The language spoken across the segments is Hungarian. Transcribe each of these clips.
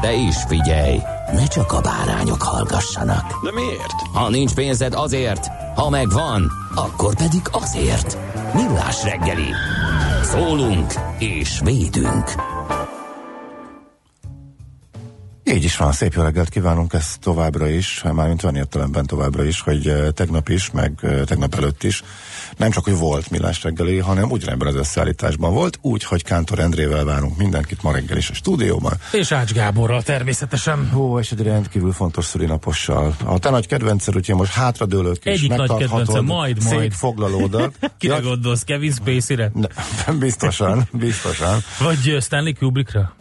De is figyelj, ne csak a bárányok hallgassanak. De miért? Ha nincs pénzed azért, ha megvan, akkor pedig azért. Millás reggeli. Szólunk és védünk. Így is van, szép jó reggelt kívánunk ezt továbbra is, mármint van értelemben továbbra is, hogy eh, tegnap is, meg eh, tegnap előtt is, nem csak, hogy volt millás reggeli, hanem ugyanebben az összeállításban volt, úgy, hogy Kántor Endrével várunk mindenkit ma reggel is a stúdióban. És Ács Gáborral természetesen. Ó, és egy rendkívül fontos szülinapossal. A te nagy kedvenced, úgyhogy most hátradőlök és Egyik nagy kedvence, majd, majd. foglalódat. Kire ja, gondolsz, Kevin Spacey-re? Ne, biztosan, biztosan. Vagy Stanley Kubrickra?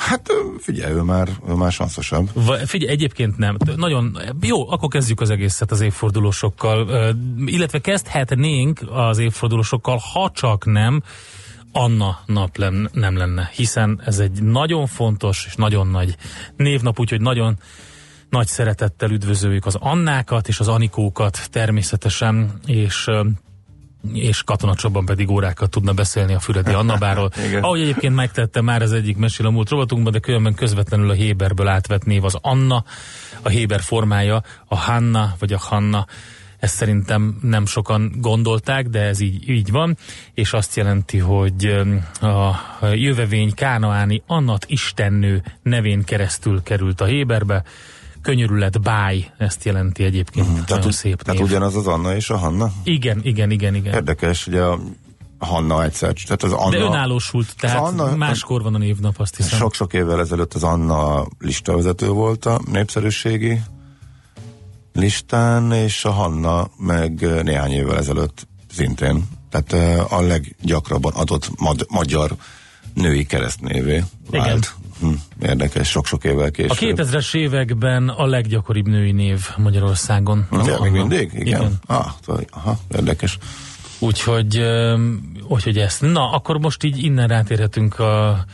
Hát figyelj, ő már, ő már sanszosabb. Va, figyelj, egyébként nem. Nagyon jó, akkor kezdjük az egészet az évfordulósokkal. Illetve kezdhetnénk az évfordulósokkal, ha csak nem Anna nap lem, nem lenne, hiszen ez egy nagyon fontos és nagyon nagy névnap, úgyhogy nagyon nagy szeretettel üdvözöljük az Annákat és az Anikókat természetesen, és és katonacsobban pedig órákat tudna beszélni a Füredi Annabáról. Ahogy egyébként megtette már az egyik mesél a múlt rovatunkban, de különben közvetlenül a Héberből átvett név az Anna, a Héber formája, a Hanna vagy a Hanna. Ezt szerintem nem sokan gondolták, de ez így, így van, és azt jelenti, hogy a jövevény Kánaáni Annat Istennő nevén keresztül került a Héberbe, könyörület báj, ezt jelenti egyébként. Uh-huh. Tehát, szép tehát ugyanaz az Anna és a Hanna? Igen, igen, igen, igen. Érdekes, ugye a Hanna egyszer. Tehát az Anna, De önállósult, tehát Anna, máskor van a névnap, azt hiszem. Sok-sok évvel ezelőtt az Anna listavezető volt a népszerűségi listán, és a Hanna meg néhány évvel ezelőtt szintén. Tehát a leggyakrabban adott mad- magyar női keresztnévé vált. Igen. Hm, érdekes, sok-sok évvel később. A 2000-es években a leggyakoribb női név Magyarországon. Ja, még mindig? Igen. Igen. Ah, aha, érdekes. Úgyhogy, úgyhogy ezt. Na, akkor most így innen rátérhetünk a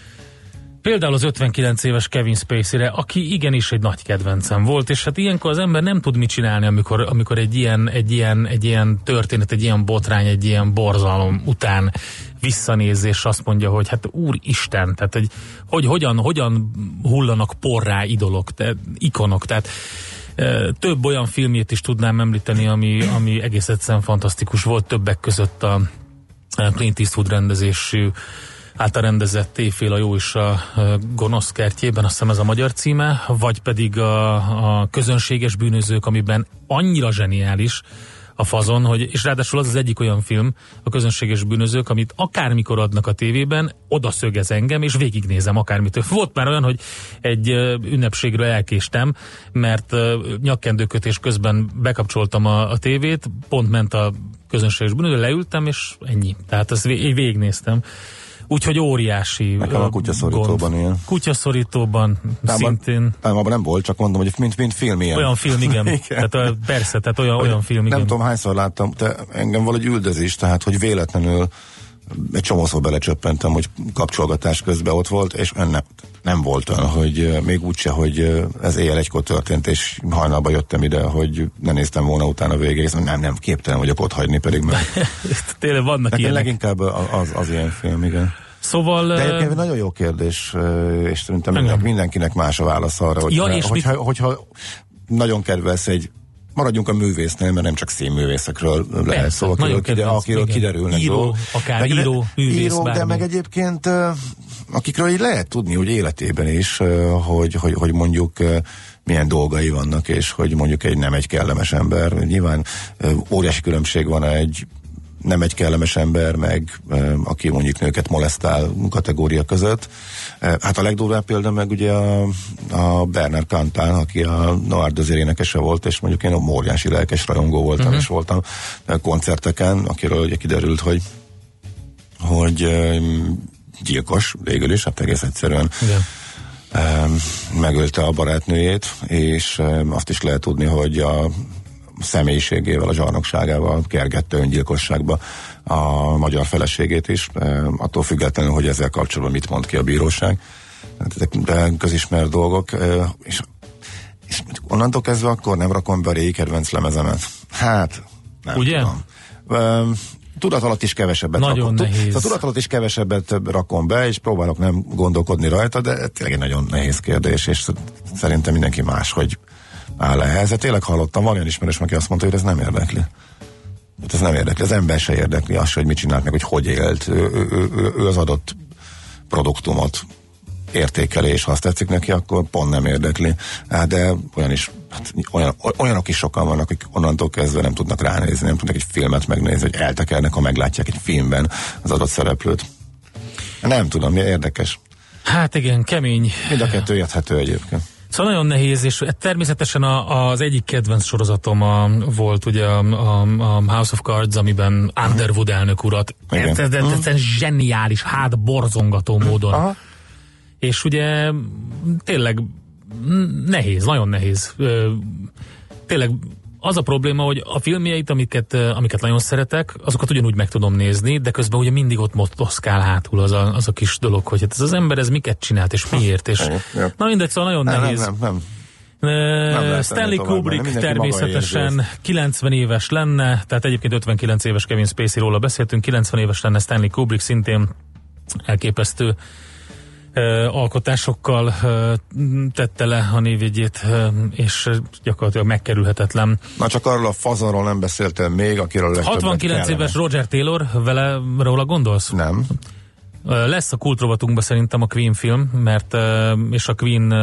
Például az 59 éves Kevin Spacey-re, aki igenis egy nagy kedvencem volt, és hát ilyenkor az ember nem tud mit csinálni, amikor, amikor egy, ilyen, egy, ilyen, egy ilyen történet, egy ilyen botrány, egy ilyen borzalom után visszanéz, és azt mondja, hogy hát úristen, tehát hogy, hogy hogyan, hogyan hullanak porrá idolok, te, ikonok, tehát több olyan filmjét is tudnám említeni, ami, ami egész egyszerűen fantasztikus volt, többek között a Clint Eastwood rendezésű által rendezett Éjfél a jó és a gonosz kertjében, azt hiszem ez a magyar címe, vagy pedig a, a közönséges bűnözők, amiben annyira zseniális, a fazon, hogy, és ráadásul az az egyik olyan film, a közönséges bűnözők, amit akármikor adnak a tévében, oda szögez engem, és végignézem akármit. Volt már olyan, hogy egy ünnepségről elkéstem, mert nyakkendőkötés közben bekapcsoltam a, a tévét, pont ment a közönséges bűnöző, leültem, és ennyi. Tehát ezt végignéztem. Úgyhogy óriási Nekem a kutyaszorítóban gond. ilyen. Kutyaszorítóban Tában, szintén. Nem, abban nem volt, csak mondom, hogy mint, mint film ilyen. Olyan film, igen. igen. Tehát, persze, tehát olyan, olyan film, igen. Nem tudom, hányszor láttam, de engem valahogy üldözés, tehát, hogy véletlenül egy csomószor belecsöppentem, hogy kapcsolgatás közben ott volt, és nem, nem volt olyan, hogy még úgyse, hogy ez éjjel egykor történt, és hajnalba jöttem ide, hogy ne néztem volna utána végig, nem, nem, képtelen vagyok ott hagyni, pedig meg. Tényleg vannak ilyen. leginkább az, az ilyen film, igen. Szóval... De egyébként nagyon jó kérdés, és szerintem igen. mindenkinek más a válasz arra, hogy ja, és hogyha, mit... hogyha nagyon kedvelsz egy maradjunk a művésznél, mert nem csak színművészekről lehet szó, akiről, nagyon kide, kedvenc, akiről igen. kiderülnek Író, dolgok. akár Meg- író, művész, író, de meg egyébként akikről így lehet tudni, hogy életében is, hogy, hogy, hogy mondjuk milyen dolgai vannak, és hogy mondjuk egy nem egy kellemes ember. Nyilván óriási különbség van egy nem egy kellemes ember, meg aki mondjuk nőket molesztál kategória között. Hát a legdurvább példa meg ugye a, a Berner Kantán, aki a Noir Dözér énekese volt, és mondjuk én óriási lelkes rajongó voltam, uh-huh. és voltam koncerteken, akiről ugye kiderült, hogy hogy gyilkos végül is, hát egész egyszerűen Igen. Megölte a barátnőjét, és azt is lehet tudni, hogy a személyiségével, a zsarnokságával kergette öngyilkosságba a magyar feleségét is, attól függetlenül, hogy ezzel kapcsolatban mit mond ki a bíróság. Hát ezek közismert dolgok, és, és onnantól kezdve akkor nem rakom be a régi kedvenc lemezemet. Hát, nem Ugye? tudom. Tudat alatt is kevesebbet Nagyon rakom. Nehéz. A tudat alatt is kevesebbet rakom be, és próbálok nem gondolkodni rajta, de tényleg egy nagyon nehéz kérdés, és szerintem mindenki más, hogy áll ehhez. De tényleg hallottam, van olyan ismerős, aki azt mondta, hogy ez nem érdekli. Hát ez nem érdekli, az ember se érdekli azt, hogy mit csinált, meg hogy hogy élt. Ő, ő, ő, ő az adott produktumot értékeli, és ha azt tetszik neki, akkor pont nem érdekli. Hát de olyan is, hát olyan, olyanok is sokan vannak, akik onnantól kezdve nem tudnak ránézni, nem tudnak egy filmet megnézni, hogy eltekernek, ha meglátják egy filmben az adott szereplőt. Nem tudom, mi érdekes. Hát igen, kemény. Mind a kettő érthető egyébként. Szóval nagyon nehéz, és természetesen a, az egyik kedvenc sorozatom a, volt ugye a, a, a House of Cards, amiben Underwood elnök urat ez, ez, ez zseniális, hát borzongató módon. Aha. És ugye tényleg nehéz, nagyon nehéz. Tényleg az a probléma, hogy a filmjeit, amiket, amiket nagyon szeretek, azokat ugyanúgy meg tudom nézni, de közben ugye mindig ott motoszkál hátul az a, az a kis dolog, hogy hát ez az ember ez miket csinált, és miért, és Ja. na mindegy, szóval nagyon Nem, nem, nehéz. nem, nem. Lehet Stanley Kubrick természetesen érzi 90 éves lenne, tehát egyébként 59 éves Kevin Spacey-ról beszéltünk, 90 éves lenne Stanley Kubrick, szintén elképesztő alkotásokkal tette le a névjegyét, és gyakorlatilag megkerülhetetlen. Na csak arról a fazonról nem beszéltél még, akiről legtöbbet 69 kellene. éves Roger Taylor, vele róla gondolsz? Nem. Lesz a kultrovatunkban szerintem a Queen film, mert és a Queen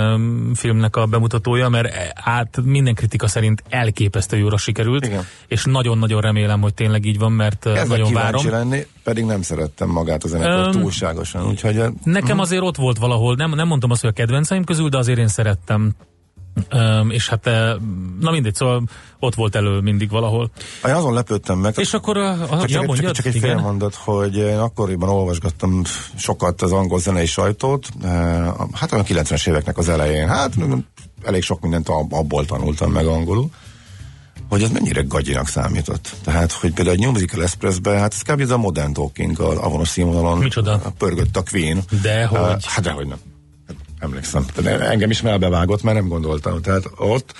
filmnek a bemutatója, mert át minden kritika szerint elképesztő jóra sikerült, Igen. és nagyon-nagyon remélem, hogy tényleg így van, mert Ezzel nagyon várom. lenni, pedig nem szerettem magát a zenekart Öm, túlságosan, úgyhogy Nekem azért ott volt valahol, nem, nem mondtam azt, hogy a kedvenceim közül, de azért én szerettem. Öm, és hát, na mindegy, szóval ott volt elő mindig valahol. én azon lepődtem meg, És akkor a, a csak, ja, csak, mondjad? csak egy fél mondat, hogy én akkoriban olvasgattam sokat az angol zenei sajtót, hát olyan 90-es éveknek az elején, hát elég sok mindent ab- abból tanultam meg angolul, hogy ez mennyire gagyinak számított. Tehát, hogy például egy New Musical Expressbe, hát ez kb. ez a Modern Talking a avonos színvonalon Micsoda? pörgött a Queen. Dehogy. Eh, hát dehogy nem. Emlékszem. Tehát engem is melbevágott, mert nem gondoltam. Tehát ott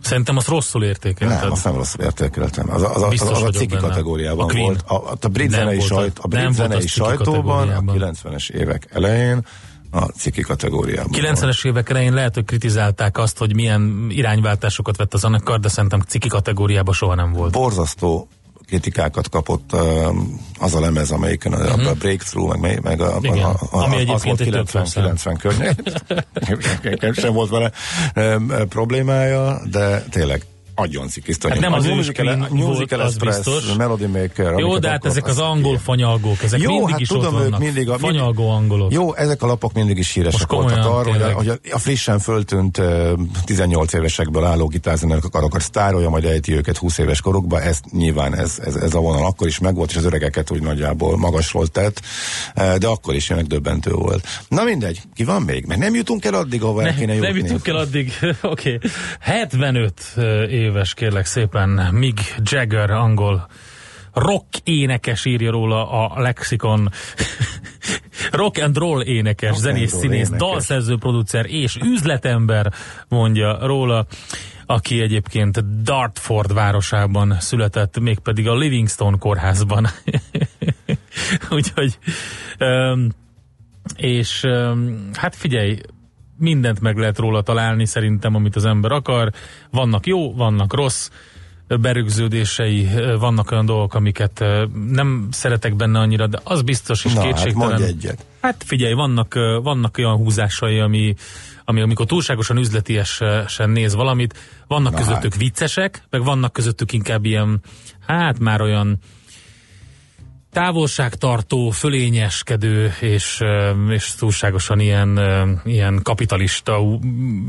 Szerintem azt rosszul értékelted. nem, azt nem rosszul értékeltem. Az, az, az, az, a ciki benne. kategóriában A Queen. volt. A, a, brit Nem zenei, sajt, a brit zenei sajtóban a kategóriában. 90-es évek elején a ciki kategóriában. 90-es évek elején lehet, hogy kritizálták azt, hogy milyen irányváltásokat vett a zenekar, de szerintem ciki kategóriában soha nem volt. Borzasztó kritikákat kapott az a lemez, amelyiken a, a Breakthrough, meg, meg a, Mhm. Igen. a, a, Ami az egyébként volt egy 90, több szám. 90 környék. sem volt vele problémája, de tényleg agyon cikisztő. Hát nem A az ős Musical- volt, Musical az Express, biztos. Melody Maker. Jó, de hát akkor- ezek az az- angol fanyalgók, ezek Jó, mindig hát is tudom, ott vannak. mindig a- Fanyalgó angolok. Jó, ezek a lapok mindig is híresek voltak arról, hogy a, hogy a, a frissen föltűnt uh, 18 évesekből álló gitárzenekar sztárolja, majd ejti őket 20 éves korukba, ez nyilván ez, ez, ez a vonal akkor is megvolt, és az öregeket úgy nagyjából magasról tett, de akkor is jönnek döbbentő volt. Na mindegy, ki van még? Mert nem jutunk el addig, ahova el kéne Ne, nem jutni. jutunk el addig. Oké. Okay. 75 éves, kérlek szépen, Mick Jagger, angol rock énekes írja róla a lexikon. rock and roll énekes, Rock zenész, roll színész, énekes. dalszerző, producer és üzletember mondja róla, aki egyébként Dartford városában született, mégpedig a Livingstone kórházban. Úgyhogy um, és um, hát figyelj, mindent meg lehet róla találni szerintem, amit az ember akar. Vannak jó, vannak rossz berögződései, vannak olyan dolgok, amiket nem szeretek benne annyira, de az biztos is Na, kétségtelen. hát egyet. Hát figyelj, vannak, vannak olyan húzásai, ami, ami amikor túlságosan üzletiesen néz valamit, vannak Na közöttük hát. viccesek, meg vannak közöttük inkább ilyen, hát már olyan távolságtartó, fölényeskedő és, és túlságosan ilyen, ilyen kapitalista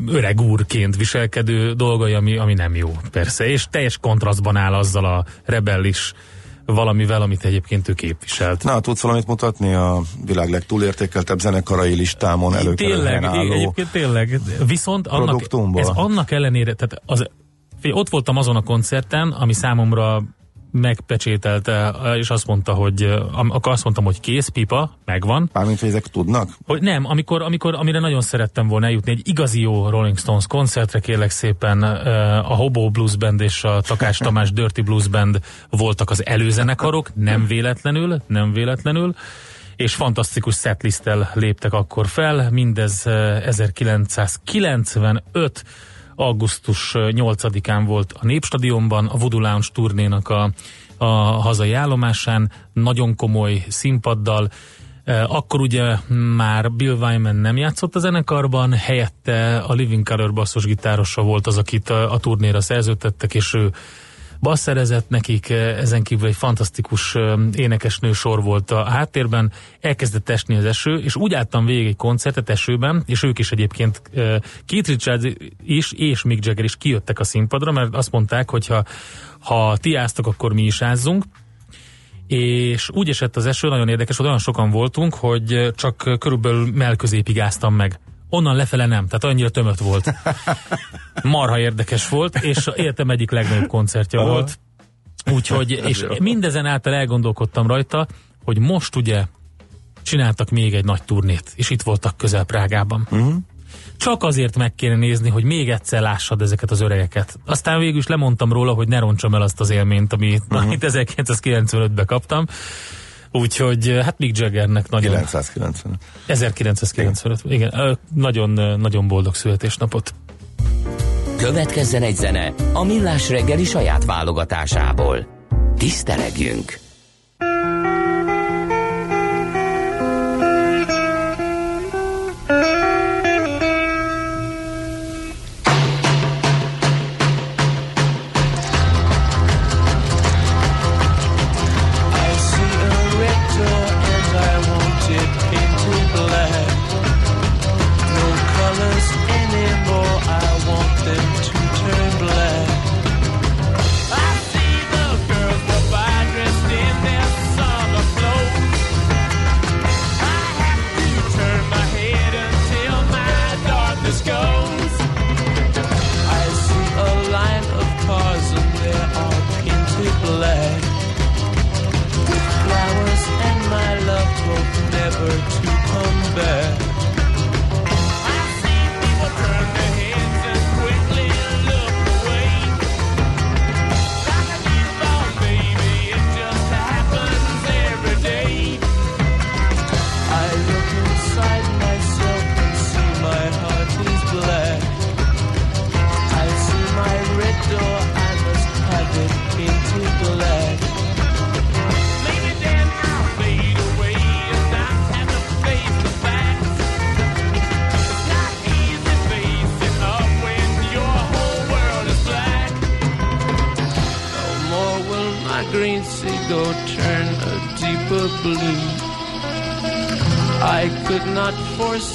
öreg úrként viselkedő dolgai, ami, ami nem jó, persze, és teljes kontrasztban áll azzal a rebellis valamivel, amit egyébként ő képviselt. Na, tudsz valamit mutatni a világ legtúlértékeltebb zenekarai listámon Tényleg, álló? egyébként tényleg. Viszont annak, ez annak ellenére, tehát az, ott voltam azon a koncerten, ami számomra megpecsételte, és azt mondta, hogy akkor azt mondtam, hogy kész, pipa, megvan. Mármint, hogy ezek tudnak? Hogy nem, amikor, amikor, amire nagyon szerettem volna eljutni, egy igazi jó Rolling Stones koncertre, kérlek szépen a Hobo Blues Band és a Takás Tamás Dirty Blues Band voltak az előzenekarok, nem véletlenül, nem véletlenül, és fantasztikus setlisttel léptek akkor fel, mindez eh, 1995 augusztus 8-án volt a Népstadionban, a Voodoo Lounge turnénak a, a hazai állomásán, nagyon komoly színpaddal, Akkor ugye már Bill Wyman nem játszott a zenekarban, helyette a Living Color basszusgitárosa volt az, akit a turnéra szerződtettek, és ő basszerezett nekik, eh, ezen kívül egy fantasztikus eh, énekesnő sor volt a háttérben, elkezdett esni az eső, és úgy álltam végig egy koncertet esőben, és ők is egyébként eh, Keith Richards is, és Mick Jagger is kijöttek a színpadra, mert azt mondták, hogy ha, ha ti áztok, akkor mi is ázzunk, és úgy esett az eső, nagyon érdekes, hogy olyan sokan voltunk, hogy csak körülbelül melközépig áztam meg. Onnan lefele nem, tehát annyira tömött volt. Marha érdekes volt, és életem egyik legnagyobb koncertje Aha. volt. Úgyhogy, és mindezen által elgondolkodtam rajta, hogy most ugye csináltak még egy nagy turnét, és itt voltak közel Prágában. Uh-huh. Csak azért meg kéne nézni, hogy még egyszer lássad ezeket az öregeket. Aztán végül is lemondtam róla, hogy ne roncsam el azt az élményt, amit, uh-huh. amit 1995-ben kaptam. Úgyhogy hát Mick Jaggernek nagyon... 990. 1995. Igen, ö, nagyon, nagyon boldog születésnapot. Következzen egy zene a Millás reggeli saját válogatásából. Tisztelegjünk!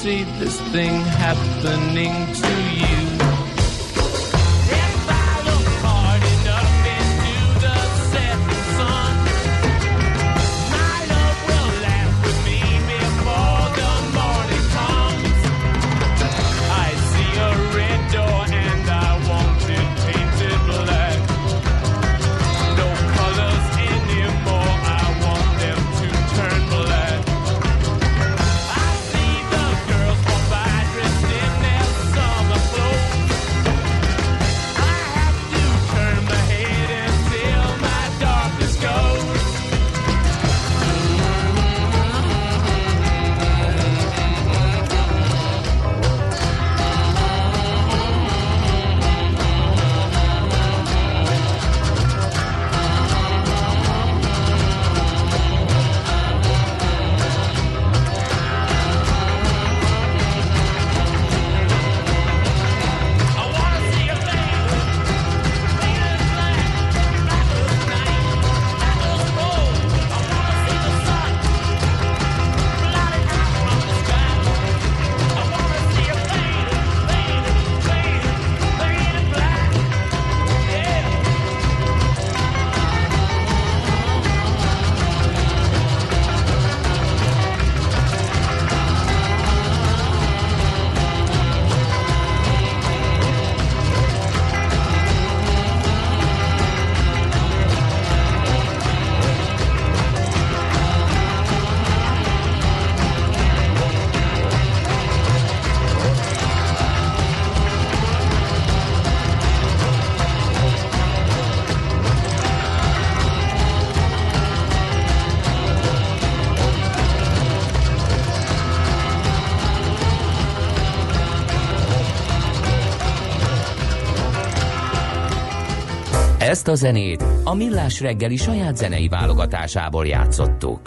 see the Ezt a zenét a Millás reggeli saját zenei válogatásából játszottuk.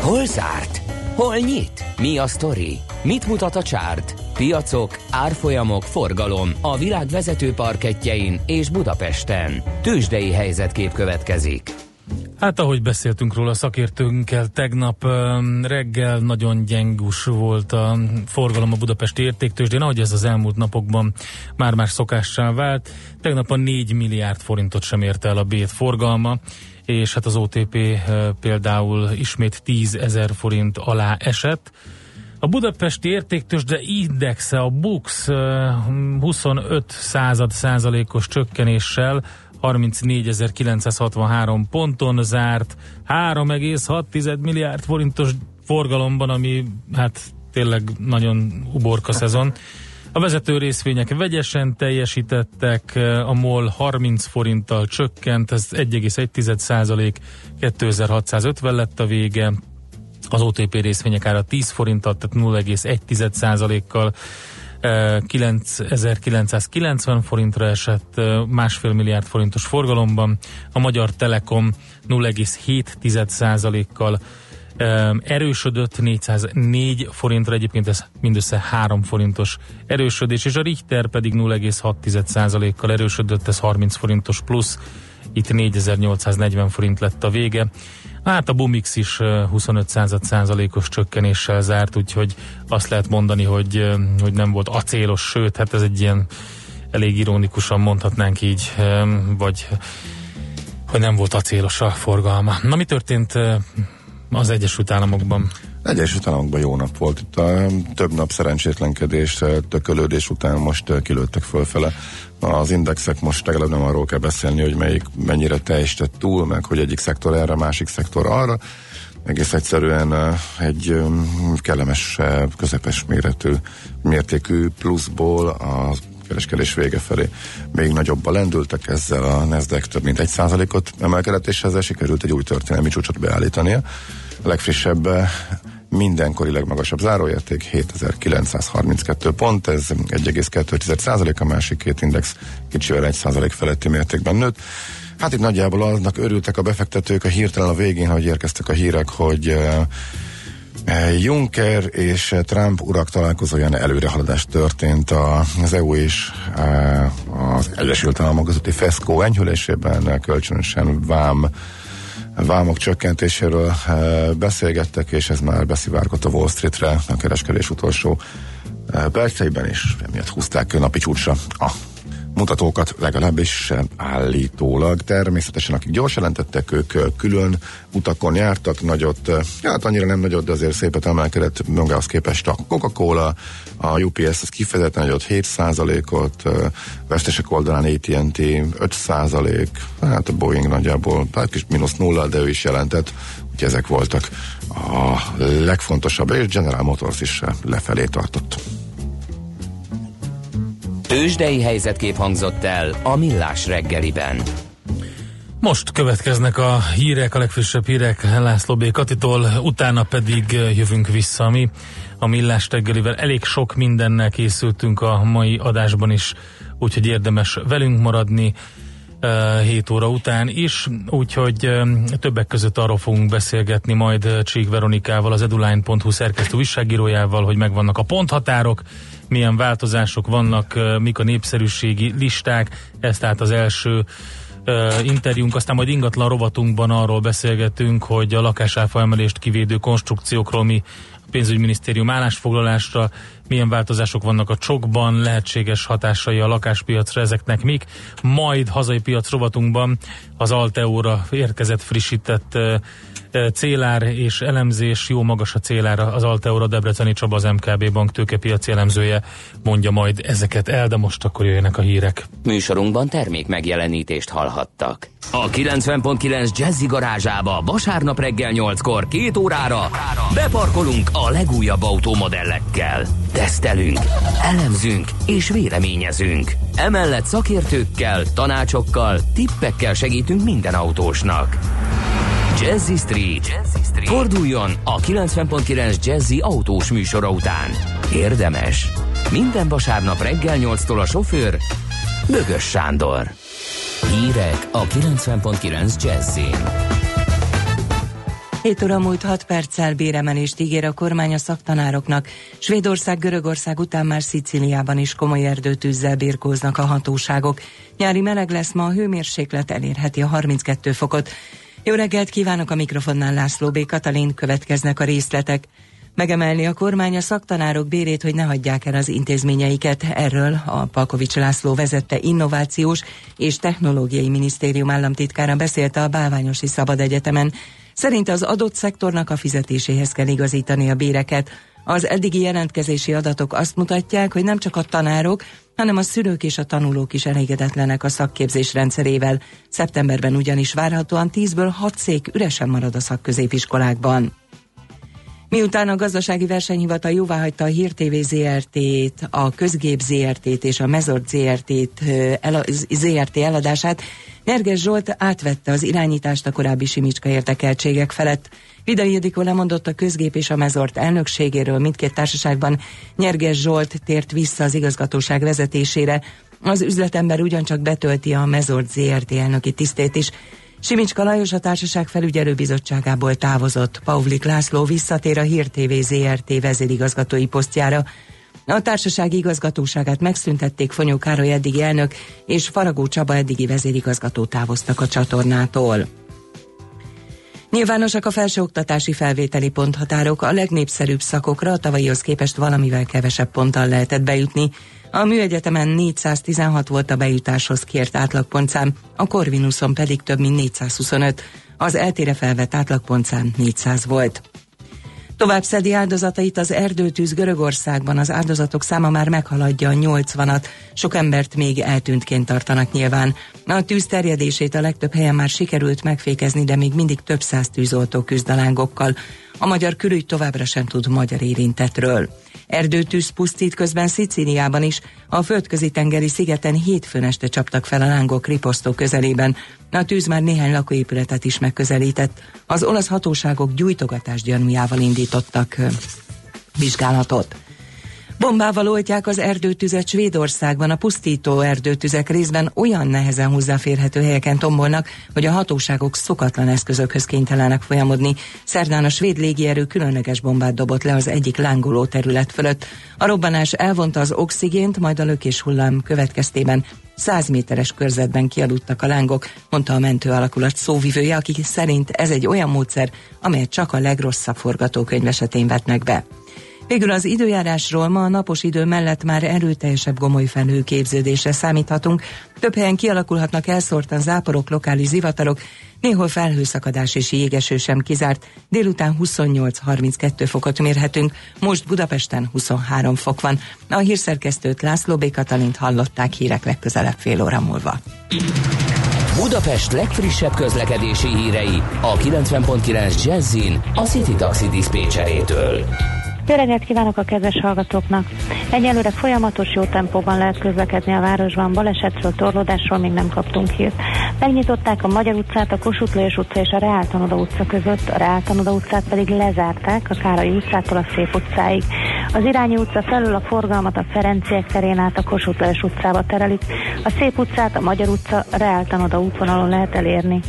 Hol zárt? Hol nyit? Mi a sztori? Mit mutat a csárt? Piacok, árfolyamok, forgalom a világ vezető parketjein és Budapesten. Tősdei helyzetkép következik. Hát ahogy beszéltünk róla szakértőnkkel, tegnap reggel nagyon gyengus volt a forgalom a budapesti értéktősdén, ahogy ez az elmúlt napokban már-már szokássá vált. Tegnap a 4 milliárd forintot sem érte el a bét forgalma, és hát az OTP például ismét 10 ezer forint alá esett. A budapesti értéktősde indexe, a BUX ö, 25 század százalékos csökkenéssel 34.963 ponton zárt, 3,6 milliárd forintos forgalomban, ami hát tényleg nagyon uborka szezon. A vezető részvények vegyesen teljesítettek, a MOL 30 forinttal csökkent, ez 1,1 százalék, 2650 lett a vége, az OTP részvények ára 10 forinttal, tehát 0,1 százalékkal 9990 forintra esett másfél milliárd forintos forgalomban, a Magyar Telekom 0,7%-kal erősödött 404 forintra, egyébként ez mindössze 3 forintos erősödés, és a Richter pedig 0,6%-kal erősödött, ez 30 forintos plusz, itt 4840 forint lett a vége. Hát a Bumix is 25 század százalékos csökkenéssel zárt, úgyhogy azt lehet mondani, hogy, hogy nem volt acélos, sőt, hát ez egy ilyen elég ironikusan mondhatnánk így, vagy hogy nem volt acélos a forgalma. Na mi történt az Egyesült Államokban? Egyesült Államokban jó nap volt. Itt a több nap szerencsétlenkedés, tökölődés után most kilőttek fölfele. Az indexek most legalább nem arról kell beszélni, hogy melyik mennyire teljesített túl, meg hogy egyik szektor erre, másik szektor arra. Egész egyszerűen egy kellemes, közepes méretű, mértékű pluszból a kereskedés vége felé még nagyobba lendültek, ezzel a Nasdaq több mint egy százalékot emelkedett, és ezzel sikerült egy új történelmi csúcsot beállítania. A legfrissebb mindenkori legmagasabb záróérték 7932 pont, ez 1,2 százalék, a másik két index kicsivel 1 százalék feletti mértékben nőtt. Hát itt nagyjából annak örültek a befektetők a hirtelen a végén, hogy érkeztek a hírek, hogy Juncker és Trump urak találkozóján előrehaladás történt az EU és az Egyesült Államok közötti FESCO enyhülésében, kölcsönösen vám vámok csökkentéséről beszélgettek, és ez már beszivárgott a Wall Streetre a kereskedés utolsó perceiben, és emiatt húzták napi csúcsra a mutatókat legalábbis állítólag. Természetesen akik gyors jelentettek, ők külön utakon jártak, nagyot, hát annyira nem nagyot, de azért szépet emelkedett magához képest a Coca-Cola, a UPS az kifejezetten nagyot 7%-ot, vesztesek oldalán AT&T 5%, hát a Boeing nagyjából, hát kis mínusz nulla, de ő is jelentett, úgyhogy ezek voltak a legfontosabb, és General Motors is lefelé tartott. Tőzsdei helyzetkép hangzott el a Millás reggeliben. Most következnek a hírek, a legfrissebb hírek László B. Katitól, utána pedig jövünk vissza mi a Millás reggelivel. Elég sok mindennel készültünk a mai adásban is, úgyhogy érdemes velünk maradni 7 óra után is, úgyhogy többek között arról fogunk beszélgetni majd Csík Veronikával, az eduline.hu szerkesztő újságírójával, hogy megvannak a ponthatárok, milyen változások vannak, mik a népszerűségi listák, ez tehát az első interjúnk, aztán majd ingatlan rovatunkban arról beszélgetünk, hogy a lakásáfa emelést kivédő konstrukciókról mi pénzügyminisztérium állásfoglalásra, milyen változások vannak a csokban, lehetséges hatásai a lakáspiacra, ezeknek mik. Majd hazai piac rovatunkban az Alteóra érkezett frissített célár és elemzés, jó magas a célár az Alteora Debreceni Csaba, az MKB bank tőkepiaci elemzője mondja majd ezeket el, de most akkor jöjjenek a hírek. Műsorunkban termék megjelenítést hallhattak. A 90.9 Jazzy garázsába vasárnap reggel 8-kor két órára beparkolunk a legújabb automodellekkel. Tesztelünk, elemzünk és véleményezünk. Emellett szakértőkkel, tanácsokkal, tippekkel segítünk minden autósnak. Jazzy Street. Jazzy Street. Forduljon a 90.9 Jazzy autós műsora után. Érdemes. Minden vasárnap reggel 8-tól a sofőr Bögös Sándor. Hírek a 90.9 Jazzin. 7 óra múlt 6 perccel béremelést ígér a kormány a szaktanároknak. Svédország, Görögország után már Szicíliában is komoly erdőtűzzel birkóznak a hatóságok. Nyári meleg lesz ma, a hőmérséklet elérheti a 32 fokot. Jó reggelt kívánok a mikrofonnál László B. Katalin, következnek a részletek. Megemelni a kormány a szaktanárok bérét, hogy ne hagyják el az intézményeiket. Erről a Palkovics László vezette Innovációs és Technológiai Minisztérium államtitkára beszélt a Bálványosi Szabad Egyetemen. Szerint az adott szektornak a fizetéséhez kell igazítani a béreket. Az eddigi jelentkezési adatok azt mutatják, hogy nem csak a tanárok, hanem a szülők és a tanulók is elégedetlenek a szakképzés rendszerével. Szeptemberben ugyanis várhatóan 10-ből 6 szék üresen marad a szakközépiskolákban. Miután a gazdasági versenyhivatal jóváhagyta a Hír ZRT-t, a Közgép ZRT-t és a Mezort ZRT-t, ZRT eladását, Nerges Zsolt átvette az irányítást a korábbi Simicska érdekeltségek felett. Vidai Ildikó lemondott a Közgép és a Mezort elnökségéről mindkét társaságban. Nyerges Zsolt tért vissza az igazgatóság vezetésére. Az üzletember ugyancsak betölti a Mezort ZRT elnöki tisztét is. Simicska Lajos a társaság felügyelőbizottságából távozott. Pauvlik László visszatér a Hír TV ZRT vezérigazgatói posztjára. A társaság igazgatóságát megszüntették Fonyó Károly eddigi elnök és Faragó Csaba eddigi vezérigazgató távoztak a csatornától. Nyilvánosak a felsőoktatási felvételi ponthatárok, a legnépszerűbb szakokra a tavalyihoz képest valamivel kevesebb ponttal lehetett bejutni. A műegyetemen 416 volt a bejutáshoz kért átlagpontszám, a Corvinuson pedig több mint 425, az eltére felvett átlagpontszám 400 volt. Tovább szedi áldozatait az erdőtűz Görögországban, az áldozatok száma már meghaladja a 80-at, sok embert még eltűntként tartanak nyilván. A tűz terjedését a legtöbb helyen már sikerült megfékezni, de még mindig több száz tűzoltó küzd a lángokkal. A magyar külügy továbbra sem tud magyar érintetről. Erdőtűz pusztít közben Szicíliában is. A földközi tengeri szigeten hétfőn este csaptak fel a lángok riposztó közelében. A tűz már néhány lakóépületet is megközelített. Az olasz hatóságok gyújtogatás gyanújával indítottak vizsgálatot. Bombával oltják az erdőtüzet Svédországban. A pusztító erdőtüzek részben olyan nehezen hozzáférhető helyeken tombolnak, hogy a hatóságok szokatlan eszközökhöz kénytelenek folyamodni. Szerdán a svéd légierő különleges bombát dobott le az egyik lángoló terület fölött. A robbanás elvonta az oxigént, majd a lökés hullám következtében 100 méteres körzetben kialudtak a lángok, mondta a mentő alakulat szóvivője, aki szerint ez egy olyan módszer, amelyet csak a legrosszabb forgatókönyv esetén vetnek be. Végül az időjárásról ma a napos idő mellett már erőteljesebb gomoly felhő képződésre számíthatunk. Több helyen kialakulhatnak elszórtan záporok, lokális zivatarok, néhol felhőszakadás és jégeső sem kizárt. Délután 28-32 fokot mérhetünk, most Budapesten 23 fok van. A hírszerkesztőt László B. Katalint hallották hírek legközelebb fél óra múlva. Budapest legfrissebb közlekedési hírei a 90.9 Jazzin a City Taxi Dispécsejétől. Jó reggelt kívánok a kedves hallgatóknak! Egyelőre folyamatos jó tempóban lehet közlekedni a városban, balesetről, torlódásról még nem kaptunk hírt. Megnyitották a Magyar utcát, a Kossuth Lajos utca és a Reáltanoda utca között, a Reáltanoda utcát pedig lezárták a Károly utcától a Szép utcáig. Az Irányi utca felül a forgalmat a Ferenciek terén át a Kossuth Lajos utcába terelik, a Szép utcát a Magyar utca Reáltanoda útvonalon lehet elérni.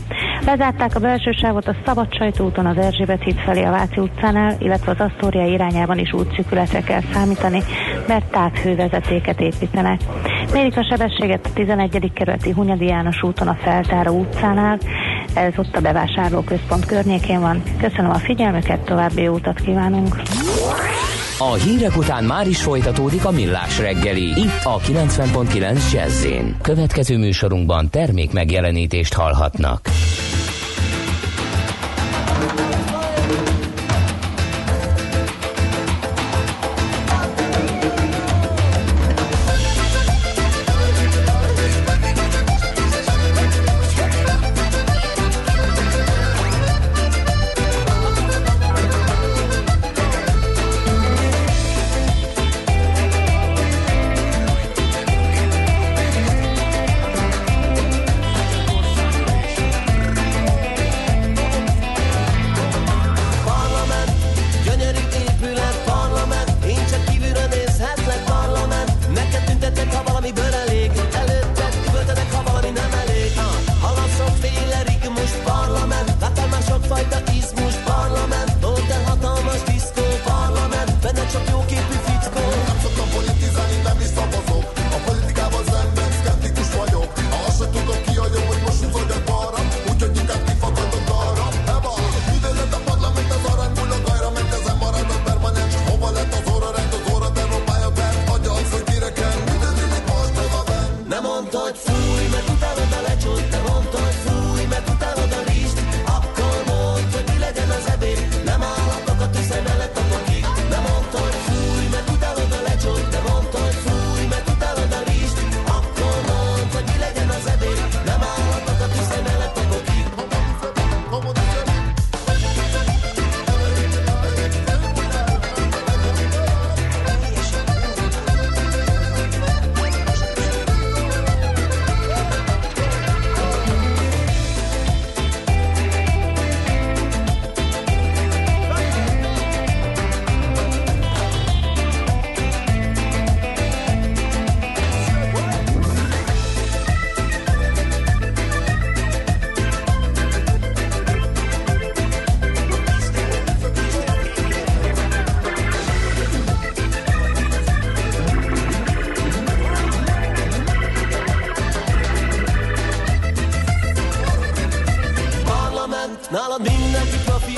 Lezárták a belső sávot a Szabad Sajtóúton az Erzsébet híd felé a Váci utcánál, illetve az Asztória irányában is útszűkületre kell számítani, mert távhővezetéket építenek. Mérik a sebességet a 11. kerületi Hunyadi János úton a Feltáró utcánál, ez ott a bevásárlóközpont környékén van. Köszönöm a figyelmüket, további jó kívánunk! A hírek után már is folytatódik a millás reggeli, itt a 90.9 jazz Következő műsorunkban termék megjelenítést hallhatnak. Nálad mindenki profi,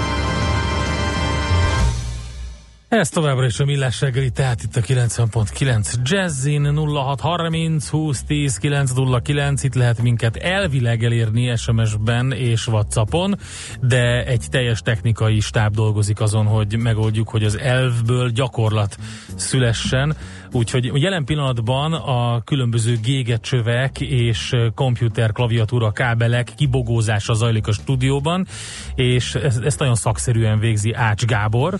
Ez továbbra is a Millás reggeli, tehát itt a 90.9 Jazzin 0630 2010 909, itt lehet minket elvileg elérni SMS-ben és Whatsappon, de egy teljes technikai stáb dolgozik azon, hogy megoldjuk, hogy az elvből gyakorlat szülessen, úgyhogy jelen pillanatban a különböző gégecsövek és komputer klaviatúra kábelek kibogózása zajlik a stúdióban, és ezt, ezt nagyon szakszerűen végzi Ács Gábor,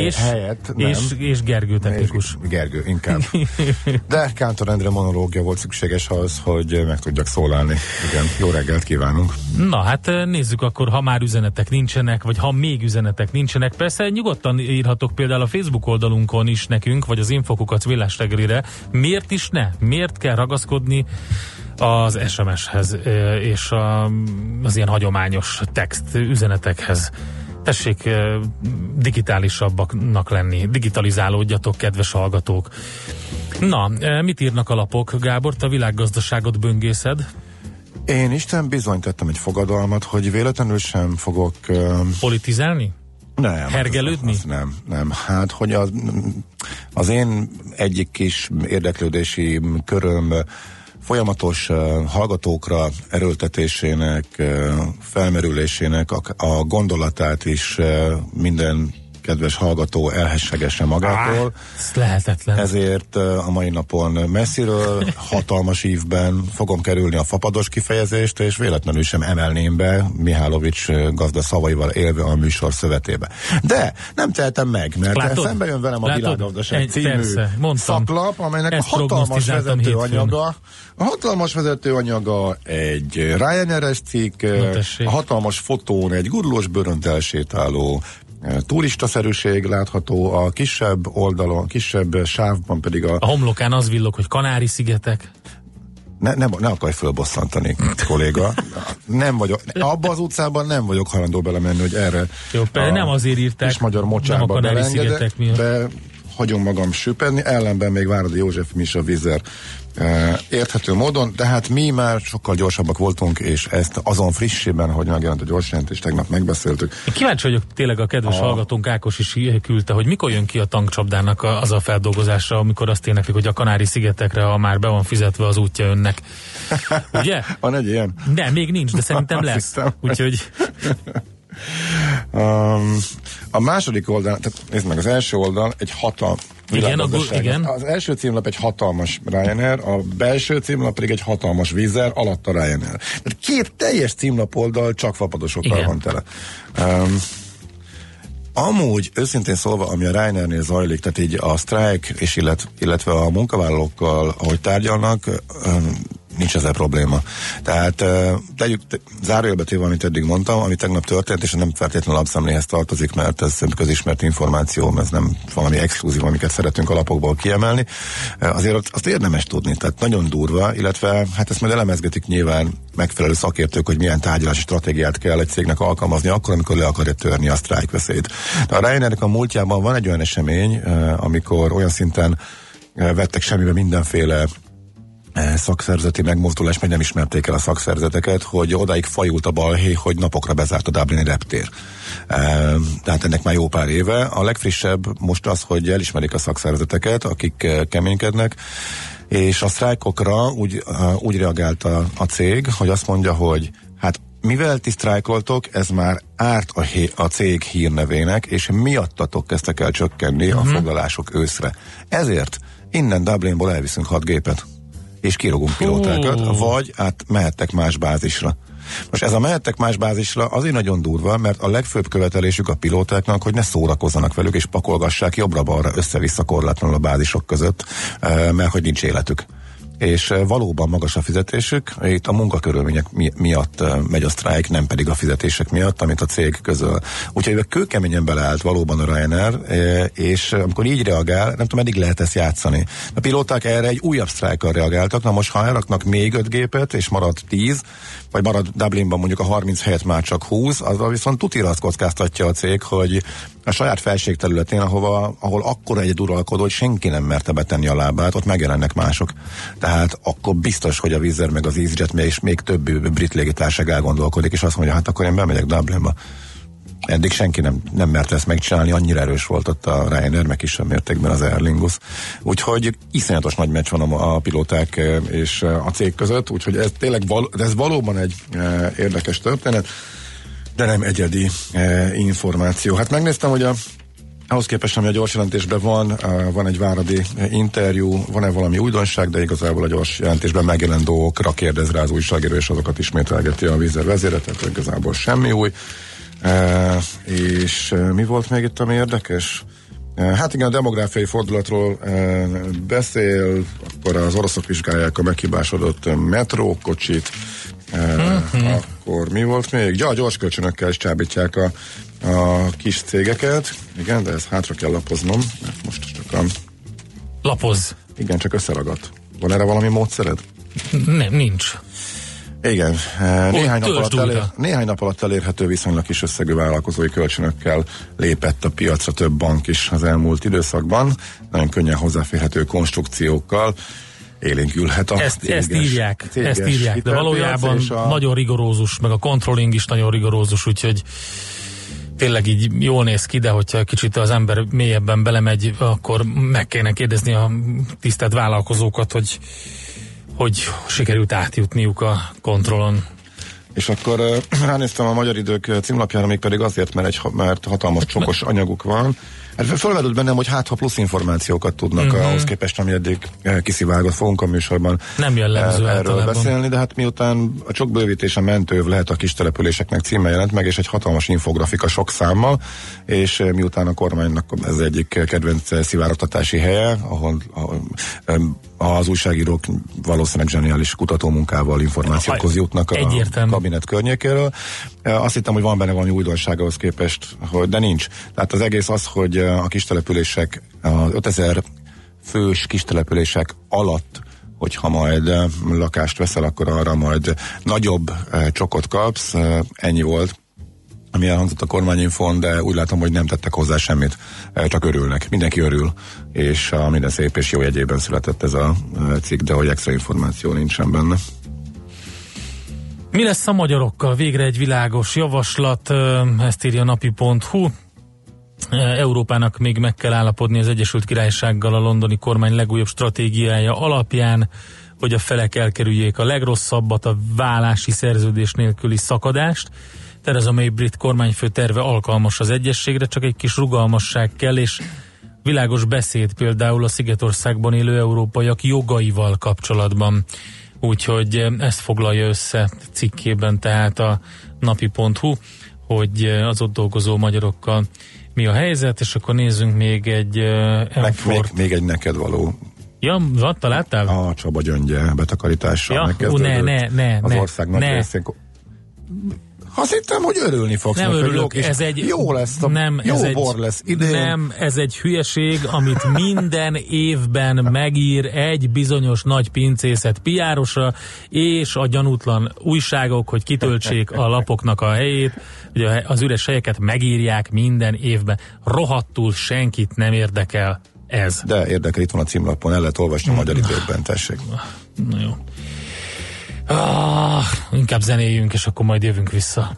és, helyett, nem. és, és Gergő technikus. És Gergő, inkább. De Kántor Endre monológia volt szükséges ahhoz, hogy meg tudjak szólalni. Igen, jó reggelt kívánunk. Na hát eh, nézzük akkor, ha már üzenetek nincsenek, vagy ha még üzenetek nincsenek. Persze nyugodtan írhatok például a Facebook oldalunkon is nekünk, vagy az infokukat villásreggelire. Miért is ne? Miért kell ragaszkodni az SMS-hez eh, és az ilyen hagyományos text üzenetekhez? Tessék digitálisabbaknak lenni, digitalizálódjatok, kedves hallgatók. Na, mit írnak a lapok? Gábor, te a világgazdaságot böngészed. Én Isten bizony tettem egy fogadalmat, hogy véletlenül sem fogok... Politizálni? nem. Hergelődni? Az, az nem, nem. Hát, hogy az, az én egyik kis érdeklődési köröm folyamatos hallgatókra erőltetésének, felmerülésének a, gondolatát is minden kedves hallgató elhessegesse magától. Ez lehetetlen. Ezért a mai napon messziről, hatalmas ívben fogom kerülni a fapados kifejezést, és véletlenül sem emelném be Mihálovics gazda szavaival élve a műsor szövetébe. De nem tehetem meg, mert Látod? szembe jön velem a Látod? világgazdaság Egy- című persze, mondtam. szaklap, amelynek a Ezt hatalmas prognosztizáltam vezetőanyaga, a hatalmas vezetőanyaga egy Ryanair-es cikk, a hatalmas fotón egy gurulós bőrönt elsétáló turistaszerűség látható, a kisebb oldalon, a kisebb sávban pedig a... A homlokán az villog, hogy Kanári-szigetek. Ne, ne, ne akarj fölbosszantani, kolléga. Nem vagyok, abba az utcában nem vagyok hajlandó belemenni, hogy erre Jó, persze, nem azért írták, kis magyar nem a mocsába Kanári-szigetek belengedek, miatt. de hagyom magam süpedni, ellenben még Váradi József Misa Vizer érthető módon, de hát mi már sokkal gyorsabbak voltunk, és ezt azon frissében, hogy megjelent a gyors jelentés, tegnap megbeszéltük. Kíváncsi vagyok, tényleg a kedves A- hallgatónk Ákos is küldte, hogy mikor jön ki a tankcsapdának az a feldolgozása, amikor azt éneklik, hogy a Kanári-szigetekre, ha már be van fizetve az útja önnek. Ugye? Van egy ilyen? Nem, még nincs, de szerintem lesz. Úgyhogy Um, a második oldal, tehát nézd meg, az első oldal egy hatal Igen, igen. Az első címlap egy hatalmas Ryanair, a belső címlap pedig egy hatalmas vízer, alatt a Ryanair. Tehát két teljes címlap oldal csak fapadosokkal van tele. Um, Amúgy, őszintén szólva, ami a Ryanairnél zajlik, tehát így a sztrájk és illet, illetve a munkavállalókkal, ahogy tárgyalnak, nincs ezzel probléma. Tehát tegyük, te, zárójelbe téve, amit eddig mondtam, ami tegnap történt, és nem feltétlenül lapszemléhez tartozik, mert ez közismert információ, ez nem valami exkluzív, amiket szeretünk alapokból kiemelni. Azért azt- azt érdemes tudni, tehát nagyon durva, illetve hát ezt majd elemezgetik nyilván megfelelő szakértők, hogy milyen tárgyalási stratégiát kell egy cégnek alkalmazni akkor, amikor le akarja törni a sztrájkveszélyt. De a Ryanairnek a múltjában van egy olyan esemény, amikor olyan szinten vettek semmibe mindenféle szakszerzeti megmozdulás, meg nem ismerték el a szakszerzeteket, hogy odáig fajult a balhé, hogy napokra bezárt a Dublini reptér. Eh, Tehát ennek már jó pár éve. A legfrissebb most az, hogy elismerik a szakszerzeteket, akik eh, keménykednek, és a sztrájkokra úgy, uh, úgy reagált a, a cég, hogy azt mondja, hogy hát mivel ti sztrájkoltok, ez már árt a, hé, a cég hírnevének, és miattatok kezdtek el csökkenni uh-huh. a foglalások őszre. Ezért innen Dublinból elviszünk hat gépet, és kirogunk pilótákat, vagy át mehettek más bázisra. Most ez a mehettek más bázisra azért nagyon durva, mert a legfőbb követelésük a pilótáknak, hogy ne szórakozzanak velük, és pakolgassák jobbra-balra össze-vissza korlátlanul a bázisok között, eh, mert hogy nincs életük és eh, valóban magas a fizetésük, itt a munkakörülmények mi- miatt eh, megy a sztrájk, nem pedig a fizetések miatt, amit a cég közöl. Úgyhogy ők kőkeményen beleállt valóban a Ryanair, eh, és amikor így reagál, nem tudom, meddig lehet ezt játszani. A pilóták erre egy újabb sztrájkkal reagáltak, na most ha elraknak még öt gépet, és marad 10, vagy marad Dublinban mondjuk a 30 helyett már csak 20, azzal viszont tutira azt kockáztatja a cég, hogy a saját felség területén, ahova, ahol akkora egy uralkodó, hogy senki nem merte betenni a lábát, ott megjelennek mások. Tehát akkor biztos, hogy a Wizz meg az EasyJet és még több brit légitársaság elgondolkodik, és azt mondja, hát akkor én bemegyek Dublinba. Eddig senki nem, nem merte ezt megcsinálni, annyira erős volt ott a Ryanair, meg kisebb mértékben az Aer Lingus. Úgyhogy iszonyatos nagy meccs van a, a pilóták és a cég között, úgyhogy ez tényleg val, ez valóban egy e, érdekes történet, de nem egyedi e, információ. Hát megnéztem, hogy a ahhoz képest, ami a gyors jelentésben van, van egy váradi interjú, van-e valami újdonság, de igazából a gyors jelentésben megjelent dolgokra kérdez rá az újságíró, és azokat ismételgeti a vízer vezére, tehát igazából semmi új. És mi volt még itt, ami érdekes? Hát igen, a demográfiai fordulatról beszél, akkor az oroszok vizsgálják a meghibásodott metrókocsit, uh, akkor mi volt még? Ja, gyors kölcsönökkel is csábítják a, a kis cégeket. Igen, de ezt hátra kell lapoznom, mert most csak a... Lapozz. Igen, csak összeragadt. Van erre valami módszered? Nem, nincs. Igen, eh, néhány nap, alatt elér, néhány nap alatt elérhető viszonylag kis összegű vállalkozói kölcsönökkel lépett a piacra több bank is az elmúlt időszakban. Nagyon könnyen hozzáférhető konstrukciókkal élénkülhet a Ezt, ezt céges- írják, céges ezt írják, de valójában a- nagyon rigorózus, meg a controlling is nagyon rigorózus, úgyhogy tényleg így jól néz ki, de hogyha kicsit az ember mélyebben belemegy, akkor meg kéne kérdezni a tisztelt vállalkozókat, hogy hogy sikerült átjutniuk a kontrollon. És akkor ránéztem a Magyar Idők címlapjára, még pedig azért, mert, egy, mert hatalmas csokos anyaguk van. Hát fölmerült bennem, hogy hát ha plusz információkat tudnak Mhm. uh-huh. ahhoz képest, ami eddig kiszivárgott, fogunk a műsorban Nem jellemző erről általában. beszélni, de hát miután a csak bővítése mentőv lehet a kis településeknek címe jelent meg, és egy hatalmas infografika sok számmal, és miután a kormánynak ez egyik kedvenc szivárogtatási helye, ahol, ahol az újságírók valószínűleg zseniális kutatómunkával információkhoz jutnak a Egyértelmű. kabinet környékéről. Azt hittem, hogy van benne valami újdonság ahhoz képest, hogy, de nincs. Tehát az egész az, hogy a kistelepülések, az 5000 fős kistelepülések alatt hogyha majd lakást veszel, akkor arra majd nagyobb csokot kapsz, ennyi volt ami elhangzott a kormányinfon, de úgy látom, hogy nem tettek hozzá semmit, csak örülnek. Mindenki örül, és a minden szép és jó jegyében született ez a cikk, de hogy extra információ nincsen benne. Mi lesz a magyarokkal? Végre egy világos javaslat, ezt írja a napi.hu. Európának még meg kell állapodni az Egyesült Királysággal a londoni kormány legújabb stratégiája alapján, hogy a felek elkerüljék a legrosszabbat, a vállási szerződés nélküli szakadást. Theresa May brit kormányfő terve alkalmas az egyességre, csak egy kis rugalmasság kell, és világos beszéd például a Szigetországban élő európaiak jogaival kapcsolatban. Úgyhogy eh, ezt foglalja össze cikkében tehát a napi.hu, hogy eh, az ott dolgozó magyarokkal mi a helyzet, és akkor nézzünk még egy uh, Meg, még, még egy neked való Ja, van, találtál? a Csaba gyöngye betakarítással Ja, megkezdődött. ú, ne, ne, ne, Az ne, ország nagy ne. részén. Azt hittem, hogy örülni fogsz. Nem neki, örülök, ez egy... Jó lesz, a, nem, jó ez egy, bor lesz idén. Nem, ez egy hülyeség, amit minden évben megír egy bizonyos nagy pincészet piárosa, és a gyanútlan újságok, hogy kitöltsék a lapoknak a helyét, ugye az üres helyeket megírják minden évben. Rohadtul senkit nem érdekel ez. De érdekel, itt van a címlapon, el lehet olvasni a magyar időkben, tessék. Na jó. Ah, inkább zenéljünk, és akkor majd jövünk vissza.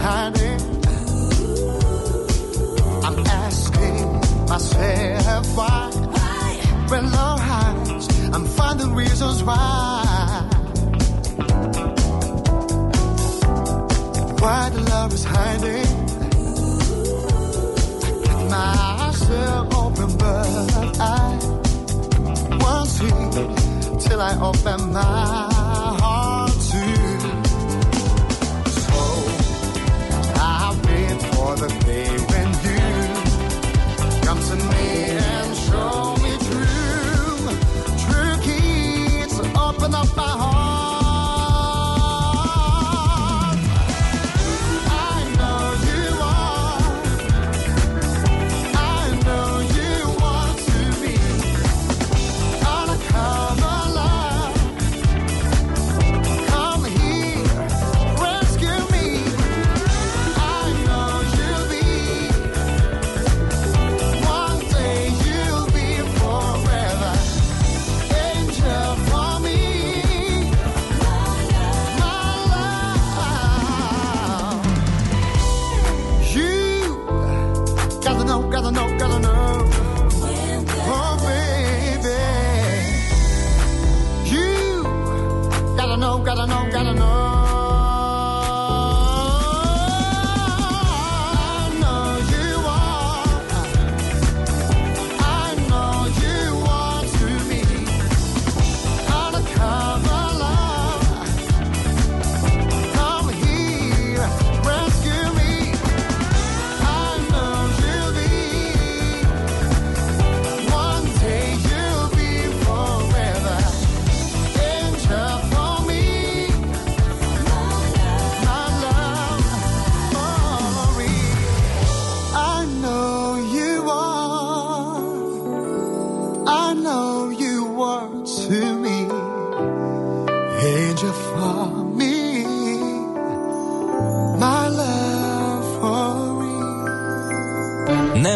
Hiding, I'm asking myself why. When love hides, I'm finding reasons why. Why the love is hiding? I got myself open, but I won't see till I open my the day when you come to me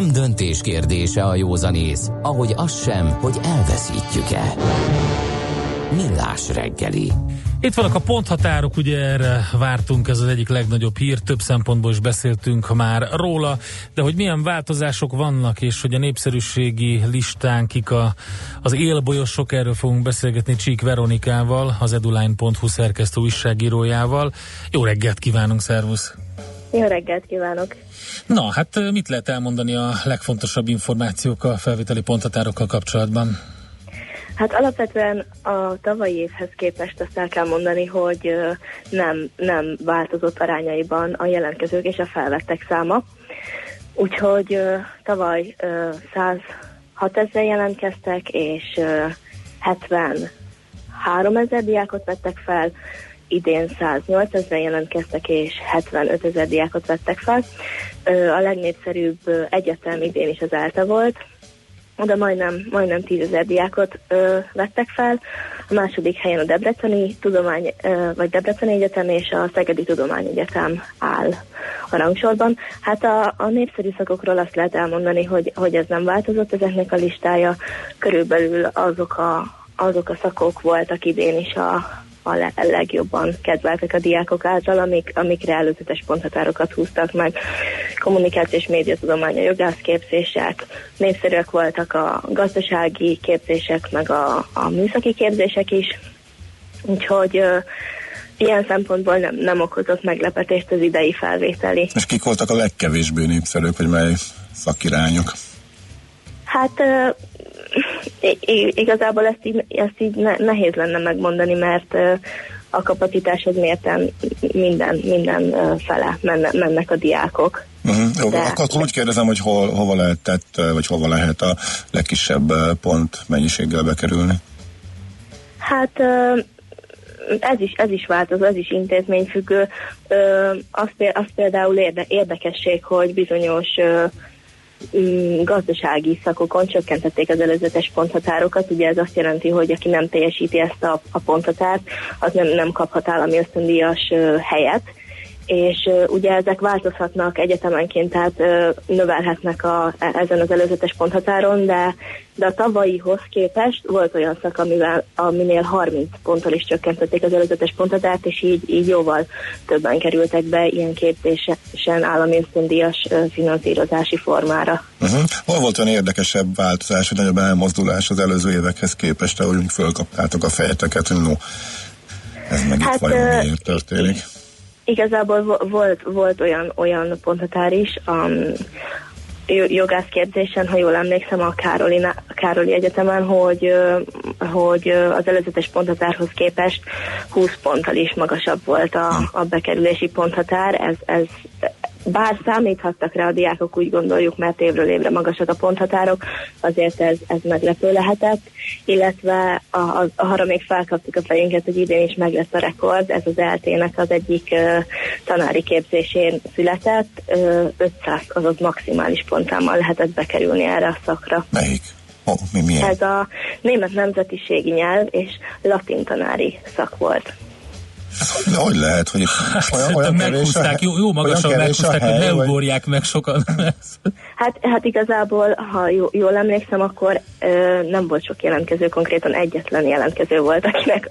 Nem döntés kérdése a józanész, ahogy az sem, hogy elveszítjük-e. Millás reggeli. Itt vannak a ponthatárok, ugye erre vártunk, ez az egyik legnagyobb hír, több szempontból is beszéltünk már róla, de hogy milyen változások vannak, és hogy a népszerűségi listán kik a, az élbolyosok, erről fogunk beszélgetni Csík Veronikával, az eduline.hu szerkesztő újságírójával. Jó reggelt kívánunk, szervusz! Jó reggelt kívánok! Na, hát mit lehet elmondani a legfontosabb információk a felvételi ponthatárokkal kapcsolatban? Hát alapvetően a tavalyi évhez képest azt el kell mondani, hogy nem, nem változott arányaiban a jelentkezők és a felvettek száma. Úgyhogy tavaly ö, 106 ezeren jelentkeztek, és ö, 73 ezer diákot vettek fel, idén 108 ezeren jelentkeztek, és 75 ezer diákot vettek fel. A legnépszerűbb egyetem idén is az ELTE volt, oda majdnem, majdnem 10 ezer diákot ö, vettek fel. A második helyen a Debreceni Tudomány, ö, vagy Debreceni Egyetem és a Szegedi Tudományegyetem áll a rangsorban. Hát a, a népszerű szakokról azt lehet elmondani, hogy, hogy ez nem változott ezeknek a listája. Körülbelül azok a, azok a szakok voltak idén is a, a le- legjobban kedveltek a diákok által, amik, amikre előzetes ponthatárokat húztak meg. Kommunikációs médiatudománya, jogászképzések, népszerűek voltak a gazdasági képzések, meg a, a műszaki képzések is. Úgyhogy ö, ilyen szempontból nem, nem okozott meglepetést az idei felvételi. És kik voltak a legkevésbé népszerűk, vagy mely szakirányok? Hát igazából ezt így, ezt így ne, nehéz lenne megmondani, mert a kapacitáshoz mérten minden, minden fele menne, mennek a diákok. Uh-huh. De- akkor úgy kérdezem, hogy hol, hova lehetett, vagy hova lehet a legkisebb pont mennyiséggel bekerülni. Hát ez is, ez is változó, ez is intézményfüggő. Az, az például érde, érdekesség, hogy bizonyos gazdasági szakokon csökkentették az előzetes ponthatárokat. Ugye ez azt jelenti, hogy aki nem teljesíti ezt a, a ponthatárt, az nem, nem kaphat állami ösztöndíjas helyet. És ugye ezek változhatnak egyetemenként, tehát növelhetnek a, e- ezen az előzetes ponthatáron, de, de a tavalyihoz képest volt olyan szak, amivel, aminél 30 ponttal is csökkentették az előzetes ponthatárt, és így, így jóval többen kerültek be ilyen képzésen állami ösztöndíjas finanszírozási formára. Uh-huh. Hol volt olyan érdekesebb változás, vagy nagyobb elmozdulás az előző évekhez képest, ahogy fölkaptátok a fejeteket, hogy no, ez meg itt Hát, vajon ö, miért történik? Igazából vo- volt, volt olyan, olyan ponthatár is, a jogászképzésen, ha jól emlékszem, a Károli, Károli Egyetemen, hogy, hogy az előzetes ponthatárhoz képest 20 ponttal is magasabb volt a, a bekerülési ponthatár. Ez, ez bár számíthattak rá a diákok, úgy gondoljuk, mert évről évre magasak a ponthatárok, azért ez, ez meglepő lehetett, illetve a, a, arra még felkaptuk a fejünket, hogy idén is meg lesz a rekord, ez az eltének az egyik uh, tanári képzésén született, uh, 500 azaz maximális pontszámmal lehetett bekerülni erre a szakra. Melyik? Oh, mi, milyen? Ez a német nemzetiségi nyelv és latin tanári szak volt. De hogy lehet, hogy olyan, olyan a, meghúzták, jó, jó magasan olyan meghúzták, hogy hely, ne vagy- ugorják meg sokan. Hát, hát igazából, ha jó, jól emlékszem, akkor ö, nem volt sok jelentkező, konkrétan egyetlen jelentkező volt, akinek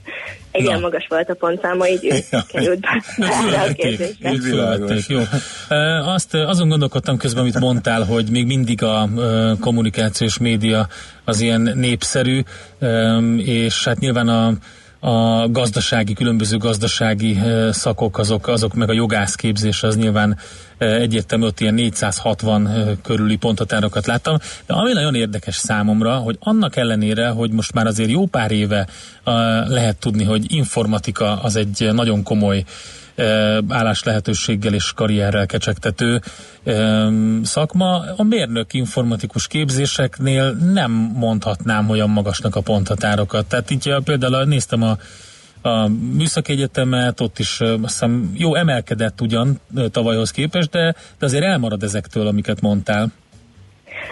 igen magas volt a pontszáma, így ő Ja. került be a. Így fölvették, jó. Azt, azon gondolkodtam közben, amit mondtál, hogy még mindig a kommunikációs média az ilyen népszerű, és hát nyilván a a gazdasági, különböző gazdasági e, szakok, azok, azok meg a jogászképzés, az nyilván e, egyértelmű, ott ilyen 460 e, körüli ponthatárokat láttam, de ami nagyon érdekes számomra, hogy annak ellenére, hogy most már azért jó pár éve lehet tudni, hogy informatika az egy nagyon komoly állás lehetőséggel és karrierrel kecsegtető szakma. A mérnök informatikus képzéseknél nem mondhatnám olyan magasnak a ponthatárokat. Tehát így például néztem a a műszaki egyetemet, ott is azt hiszem jó emelkedett ugyan tavalyhoz képest, de, de azért elmarad ezektől, amiket mondtál.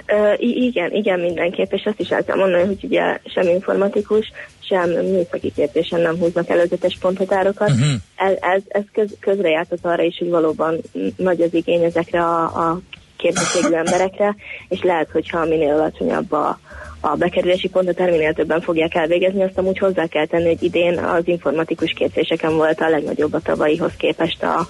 Ö, igen, igen, mindenképp, és azt is el kell mondani, hogy ugye sem informatikus, sem műszaki képzésen nem húznak előzetes ponthatárokat. Mhm. Ez, ez, ez köz, közrejátszott arra is, hogy valóban nagy az igény ezekre a, a képzettségű emberekre, és lehet, hogyha minél alacsonyabb a, a bekerülési ponthatár, minél többen fogják elvégezni, azt amúgy hozzá kell tenni, hogy idén az informatikus képzéseken volt a legnagyobb a tavalyihoz képest a,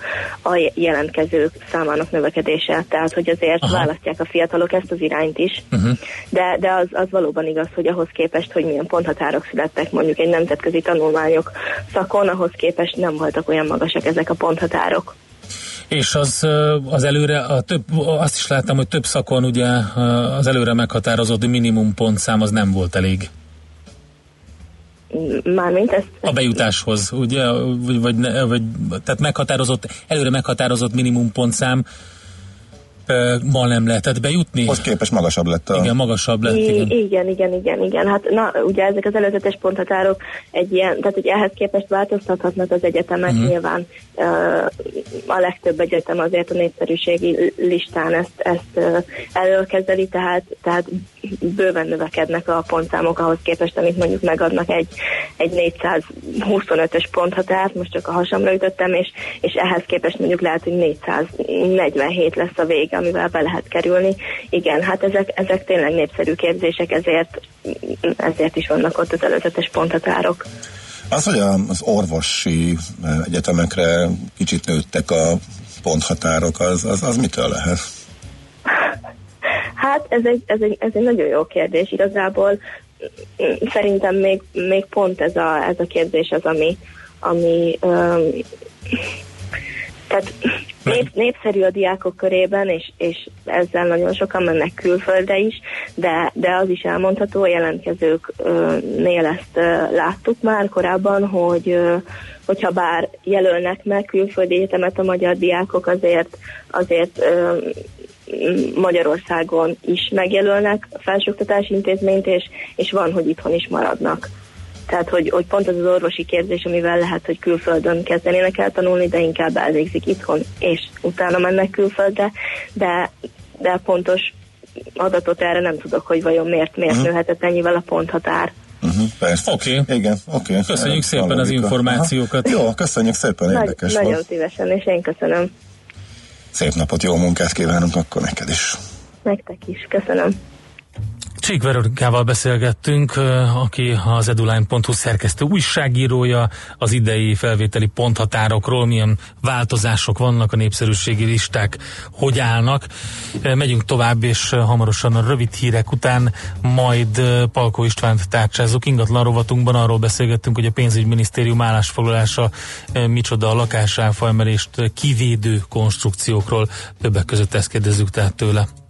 a jelentkezők számának növekedése. Tehát, hogy azért. Aha. választják a fiatalok ezt az irányt is. Uh-huh. De, de az, az valóban igaz, hogy ahhoz képest, hogy milyen ponthatárok születtek mondjuk egy nemzetközi tanulmányok szakon, ahhoz képest nem voltak olyan magasak ezek a ponthatárok. És az, az előre, a több, azt is láttam, hogy több szakon ugye az előre meghatározott minimum pontszám az nem volt elég. Mármint ezt, A bejutáshoz, ugye, vagy, vagy, vagy tehát meghatározott, előre meghatározott minimum pontszám ma nem lehetett bejutni. Hoz képest magasabb lett a... Igen, magasabb lett, I- igen. igen, igen, igen, igen. Hát na, ugye ezek az előzetes ponthatárok egy ilyen, tehát hogy ehhez képest változtathatnak az egyetemek uh-huh. nyilván. Uh, a legtöbb egyetem azért a népszerűségi listán ezt, ezt uh, előkezeli, tehát, tehát bőven növekednek a pontszámok ahhoz képest, amit mondjuk megadnak egy, egy 425-ös ponthatárt, most csak a hasamra ütöttem, és, és ehhez képest mondjuk lehet, hogy 447 lesz a vége, amivel be lehet kerülni. Igen, hát ezek, ezek tényleg népszerű képzések, ezért, ezért is vannak ott az előzetes ponthatárok. Az, hogy az orvosi eh, egyetemekre kicsit nőttek a ponthatárok, az, az, az mitől lehet? Hát ez egy, ez egy, ez egy nagyon jó kérdés. Igazából szerintem még, még pont ez a, ez a kérdés az, ami, ami um, tehát nép, népszerű a diákok körében, és, és ezzel nagyon sokan mennek külföldre is, de, de az is elmondható, a jelentkezőknél ezt láttuk már korábban, hogy hogyha bár jelölnek meg külföldi egyetemet a magyar diákok, azért, azért Magyarországon is megjelölnek a felsőoktatási intézményt, és, és van, hogy itthon is maradnak. Tehát, hogy, hogy pont az az orvosi képzés, amivel lehet, hogy külföldön kezdenének el tanulni, de inkább elvégzik itthon, és utána mennek külföldre, de, de pontos adatot erre nem tudok, hogy vajon miért, miért uh-huh. nőhetett ennyivel a ponthatár. Uh-huh, persze. Oké. Okay. Igen, oké. Okay. Köszönjük szépen az információkat. Aha. Jó, köszönjük szépen, Nagy, érdekes nagyon volt. szívesen, és én köszönöm. Szép napot, jó munkát kívánunk akkor neked is. Nektek is, köszönöm. Csík Veronikával beszélgettünk, aki az eduline.hu szerkesztő újságírója, az idei felvételi ponthatárokról, milyen változások vannak, a népszerűségi listák hogy állnak. Megyünk tovább, és hamarosan a rövid hírek után majd Palkó Istvánt tárcsázunk. Ingatlan rovatunkban arról beszélgettünk, hogy a pénzügyminisztérium állásfoglalása micsoda a lakásáfajmerést kivédő konstrukciókról. Többek között ezt kérdezzük tehát tőle.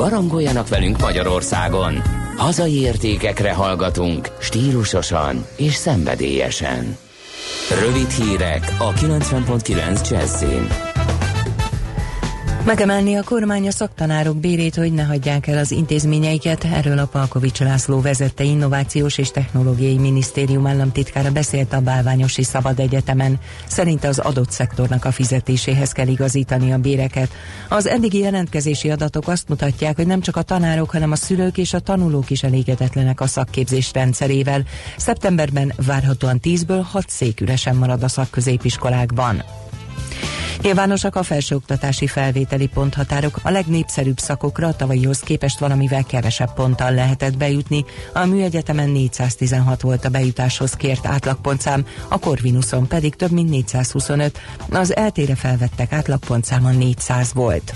Barangoljanak velünk Magyarországon. Hazai értékekre hallgatunk, stílusosan és szenvedélyesen. Rövid hírek a 90.9 Jazzin. Megemelni a kormány a szaktanárok bérét, hogy ne hagyják el az intézményeiket. Erről a Palkovics László vezette Innovációs és Technológiai Minisztérium államtitkára beszélt a Bálványosi Szabad Egyetemen. Szerinte az adott szektornak a fizetéséhez kell igazítani a béreket. Az eddigi jelentkezési adatok azt mutatják, hogy nem csak a tanárok, hanem a szülők és a tanulók is elégedetlenek a szakképzés rendszerével. Szeptemberben várhatóan 10-ből 6 szék üresen marad a szakközépiskolákban. Nyilvánosak a felsőoktatási felvételi ponthatárok, a legnépszerűbb szakokra a tavalyihoz képest valamivel kevesebb ponttal lehetett bejutni, a műegyetemen 416 volt a bejutáshoz kért átlagpontszám, a Corvinuson pedig több mint 425, az eltére felvettek átlagpontszáma 400 volt.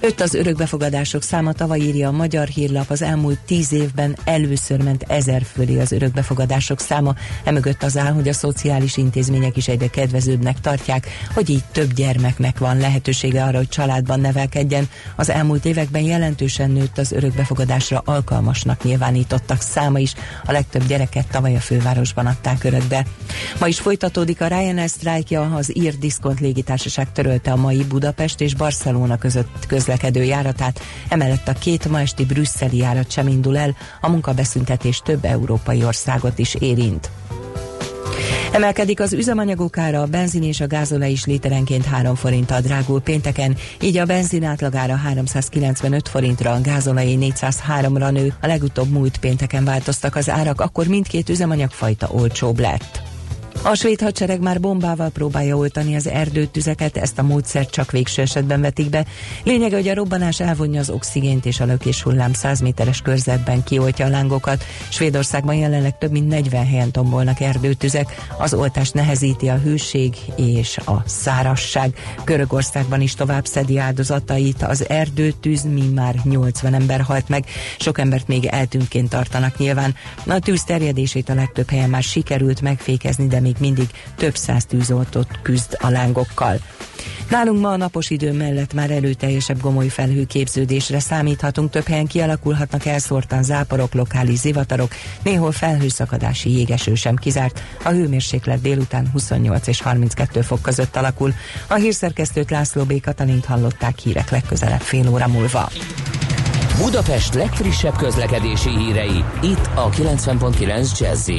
Öt az örökbefogadások száma tavaly írja a Magyar Hírlap, az elmúlt tíz évben először ment ezer fölé az örökbefogadások száma, emögött az áll, hogy a szociális intézmények is egyre kedvezőbbnek tartják, hogy így több gyermeknek van lehetősége arra, hogy családban nevelkedjen. Az elmúlt években jelentősen nőtt az örökbefogadásra alkalmasnak nyilvánítottak száma is, a legtöbb gyereket tavaly a fővárosban adták örökbe. Ma is folytatódik a Ryanair sztrájkja, az ír diszkont légitársaság törölte a mai Budapest és Barcelona között közlekedő járatát, emellett a két ma esti brüsszeli járat sem indul el, a munkabeszüntetés több európai országot is érint. Emelkedik az üzemanyagok ára, a benzin és a gázolaj is literenként 3 forinttal drágul pénteken, így a benzin átlagára 395 forintra, a gázolajé 403-ra nő. A legutóbb múlt pénteken változtak az árak, akkor mindkét üzemanyagfajta olcsóbb lett. A svéd hadsereg már bombával próbálja oltani az erdőtüzeket, ezt a módszert csak végső esetben vetik be. Lényege, hogy a robbanás elvonja az oxigént és a lökés hullám 100 méteres körzetben kioltja a lángokat. Svédországban jelenleg több mint 40 helyen tombolnak erdőtüzek. Az oltást nehezíti a hőség és a szárasság. Görögországban is tovább szedi áldozatait. Az erdőtűz mi már 80 ember halt meg, sok embert még eltűnként tartanak nyilván. A tűz terjedését a legtöbb helyen már sikerült megfékezni, de még mindig több száz tűzoltót küzd a lángokkal. Nálunk ma a napos idő mellett már erőteljesebb gomoly felhőképződésre számíthatunk, több helyen kialakulhatnak elszórtan záporok, lokális zivatarok, néhol felhőszakadási jégeső sem kizárt, a hőmérséklet délután 28 és 32 fok között alakul. A hírszerkesztőt László B. Katalint hallották hírek legközelebb fél óra múlva. Budapest legfrissebb közlekedési hírei, itt a 90.9 jazz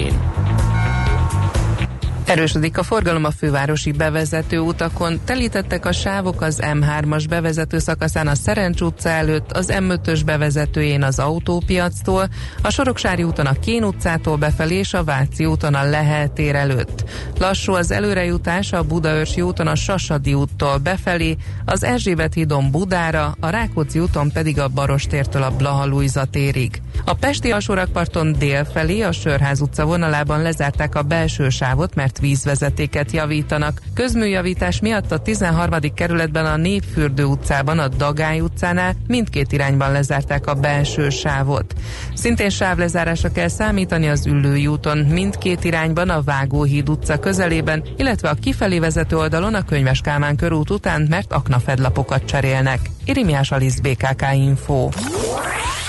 Erősödik a forgalom a fővárosi bevezető utakon, telítettek a sávok az M3-as bevezető szakaszán a Szerencs utca előtt, az M5-ös bevezetőjén az autópiactól, a Soroksári úton a Kén utcától befelé és a Váci úton a Lehel tér előtt. Lassú az előrejutás a Budaörsi úton a Sasadi úttól befelé, az Erzsébet hídon Budára, a Rákóczi úton pedig a Barostértől a Blaha térig. A Pesti alsórakparton dél felé a Sörház utca vonalában lezárták a belső sávot, mert vízvezetéket javítanak. Közműjavítás miatt a 13. kerületben a Népfürdő utcában, a Dagály utcánál mindkét irányban lezárták a belső sávot. Szintén sávlezárásra kell számítani az Üllői úton mindkét irányban a Vágóhíd utca közelében, illetve a kifelé vezető oldalon a Könyves Kálmán körút után, mert aknafedlapokat cserélnek. Irimiás Alisz BKK Info.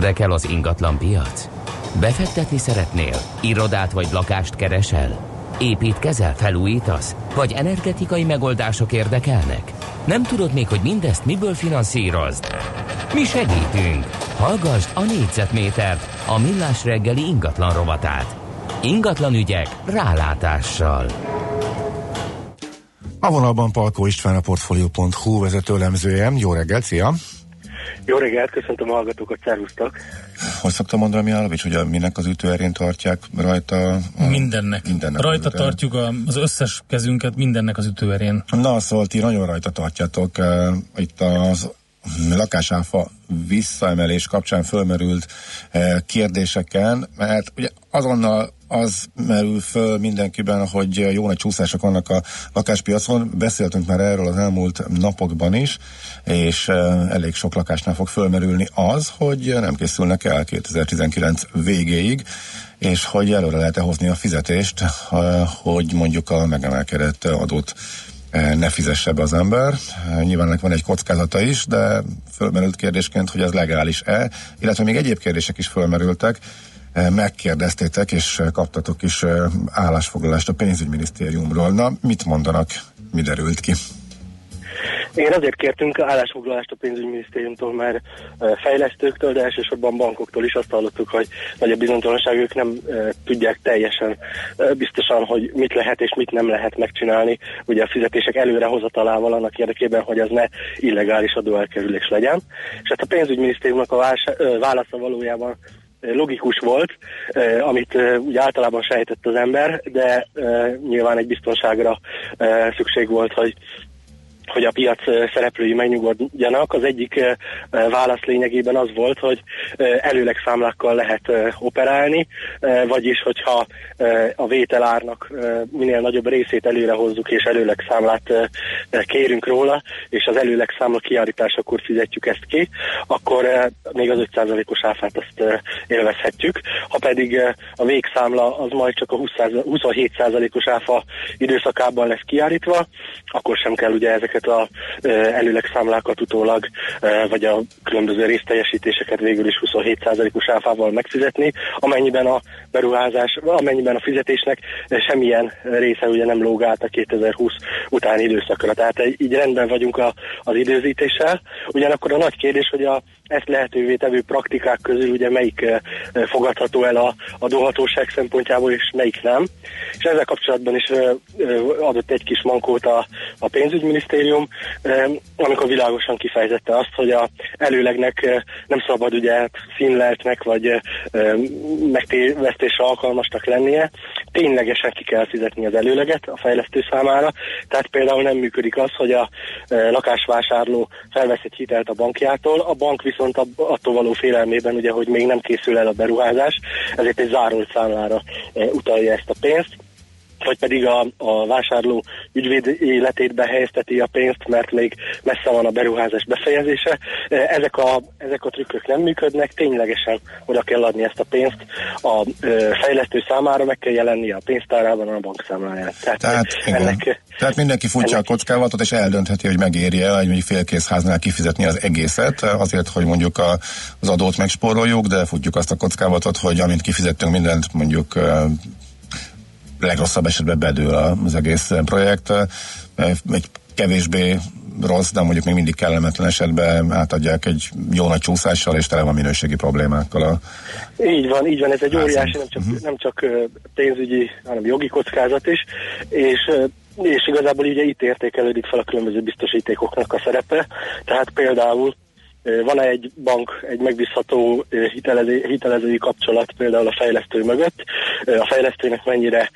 Érdekel az ingatlan piac? Befektetni szeretnél? Irodát vagy lakást keresel? Építkezel, felújítasz? Vagy energetikai megoldások érdekelnek? Nem tudod még, hogy mindezt miből finanszírozd? Mi segítünk! Hallgassd a négyzetmétert, a millás reggeli ingatlan rovatát. Ingatlan ügyek rálátással. A vonalban Palkó István a Portfolio.hu vezető elemzője. Jó reggelt, szia! Jó reggelt, köszöntöm a hallgatókat, szervusztok! Hogy szokta mondani Mihálovics, hogy a minek az ütőerén tartják rajta? A... Mindennek. Mindennek Rajta az tartjuk a, az összes kezünket mindennek az ütőerén. Na, szóval ti nagyon rajta tartjátok. Uh, itt az lakásáfa visszaemelés kapcsán fölmerült uh, kérdéseken, mert ugye azonnal az merül föl mindenkiben, hogy jó nagy csúszások vannak a lakáspiacon. Beszéltünk már erről az elmúlt napokban is, és elég sok lakásnál fog fölmerülni az, hogy nem készülnek el 2019 végéig, és hogy előre lehet-e hozni a fizetést, hogy mondjuk a megemelkedett adót ne fizesse be az ember. Nyilván ennek van egy kockázata is, de fölmerült kérdésként, hogy ez legális-e, illetve még egyéb kérdések is fölmerültek. Uh, Megkérdeztétek, és uh, kaptatok is uh, állásfoglalást a pénzügyminisztériumról. Na, mit mondanak? Mi derült ki? Igen, azért kértünk állásfoglalást a pénzügyminisztériumtól, mert eh, fejlesztőktől, de elsősorban bankoktól is azt hallottuk, hogy nagy a bizonytalanság, ők nem eh, tudják teljesen eh, biztosan, hogy mit lehet és mit nem lehet megcsinálni, ugye a fizetések előrehozatalával annak érdekében, hogy az ne illegális adóelkerülés legyen. És hát a pénzügyminisztériumnak a válasza valójában eh, logikus volt, eh, amit eh, ugye általában sejtett az ember, de eh, nyilván egy biztonságra szükség volt, hogy hogy a piac szereplői megnyugodjanak. Az egyik válasz lényegében az volt, hogy előleg számlákkal lehet operálni, vagyis hogyha a vételárnak minél nagyobb részét előre hozzuk és előleg számlát kérünk róla, és az előleg számla kiállításakor fizetjük ezt ki, akkor még az 5%-os áfát azt élvezhetjük. Ha pedig a végszámla az majd csak a 20 27%-os áfa időszakában lesz kiállítva, akkor sem kell ugye ezeket a ö, előleg számlákat utólag, vagy a különböző részteljesítéseket végül is 27%-os áfával megfizetni, amennyiben a beruházás, amennyiben a fizetésnek semmilyen része ugye nem lóg át a 2020 utáni időszakra. Tehát így rendben vagyunk a, az időzítéssel. Ugyanakkor a nagy kérdés, hogy a ezt lehetővé tevő praktikák közül ugye melyik eh, eh, fogadható el a, a dohatóság szempontjából, és melyik nem. És ezzel kapcsolatban is eh, adott egy kis mankót a, a pénzügyminisztérium, amikor világosan kifejezette azt, hogy a előlegnek nem szabad ugye színleltnek vagy megtévesztésre alkalmasnak lennie, ténylegesen ki kell fizetni az előleget a fejlesztő számára, tehát például nem működik az, hogy a lakásvásárló felvesz egy hitelt a bankjától, a bank viszont ab- attól való félelmében, ugye, hogy még nem készül el a beruházás, ezért egy zárolt számlára e, utalja ezt a pénzt vagy pedig a, a vásárló ügyvéd életét behelyezteti a pénzt, mert még messze van a beruházás befejezése. E, Ezek a, ezek a trükkök nem működnek, ténylegesen oda kell adni ezt a pénzt a ö, fejlesztő számára, meg kell jelennie a pénztárában, a bankszámláján. Tehát, Tehát, igen. ennek, Tehát mindenki futja a kockávatot, és eldöntheti, hogy megéri el egy félkészháznál kifizetni az egészet, azért, hogy mondjuk a, az adót megspóroljuk, de futjuk azt a kockávatot, hogy amint kifizettünk mindent, mondjuk ö, legrosszabb esetben bedől az egész projekt. Egy kevésbé rossz, de mondjuk még mindig kellemetlen esetben átadják egy jó nagy csúszással, és tele van minőségi problémákkal a Így van, így van, ez egy óriási, nem csak, Mhm. nem csak pénzügyi, hanem jogi kockázat is, és és igazából ugye itt értékelődik fel a különböző biztosítékoknak a szerepe, tehát például ö, van egy bank, egy megbízható hitelező, hitelezői kapcsolat például a fejlesztő mögött, a fejlesztőnek mennyire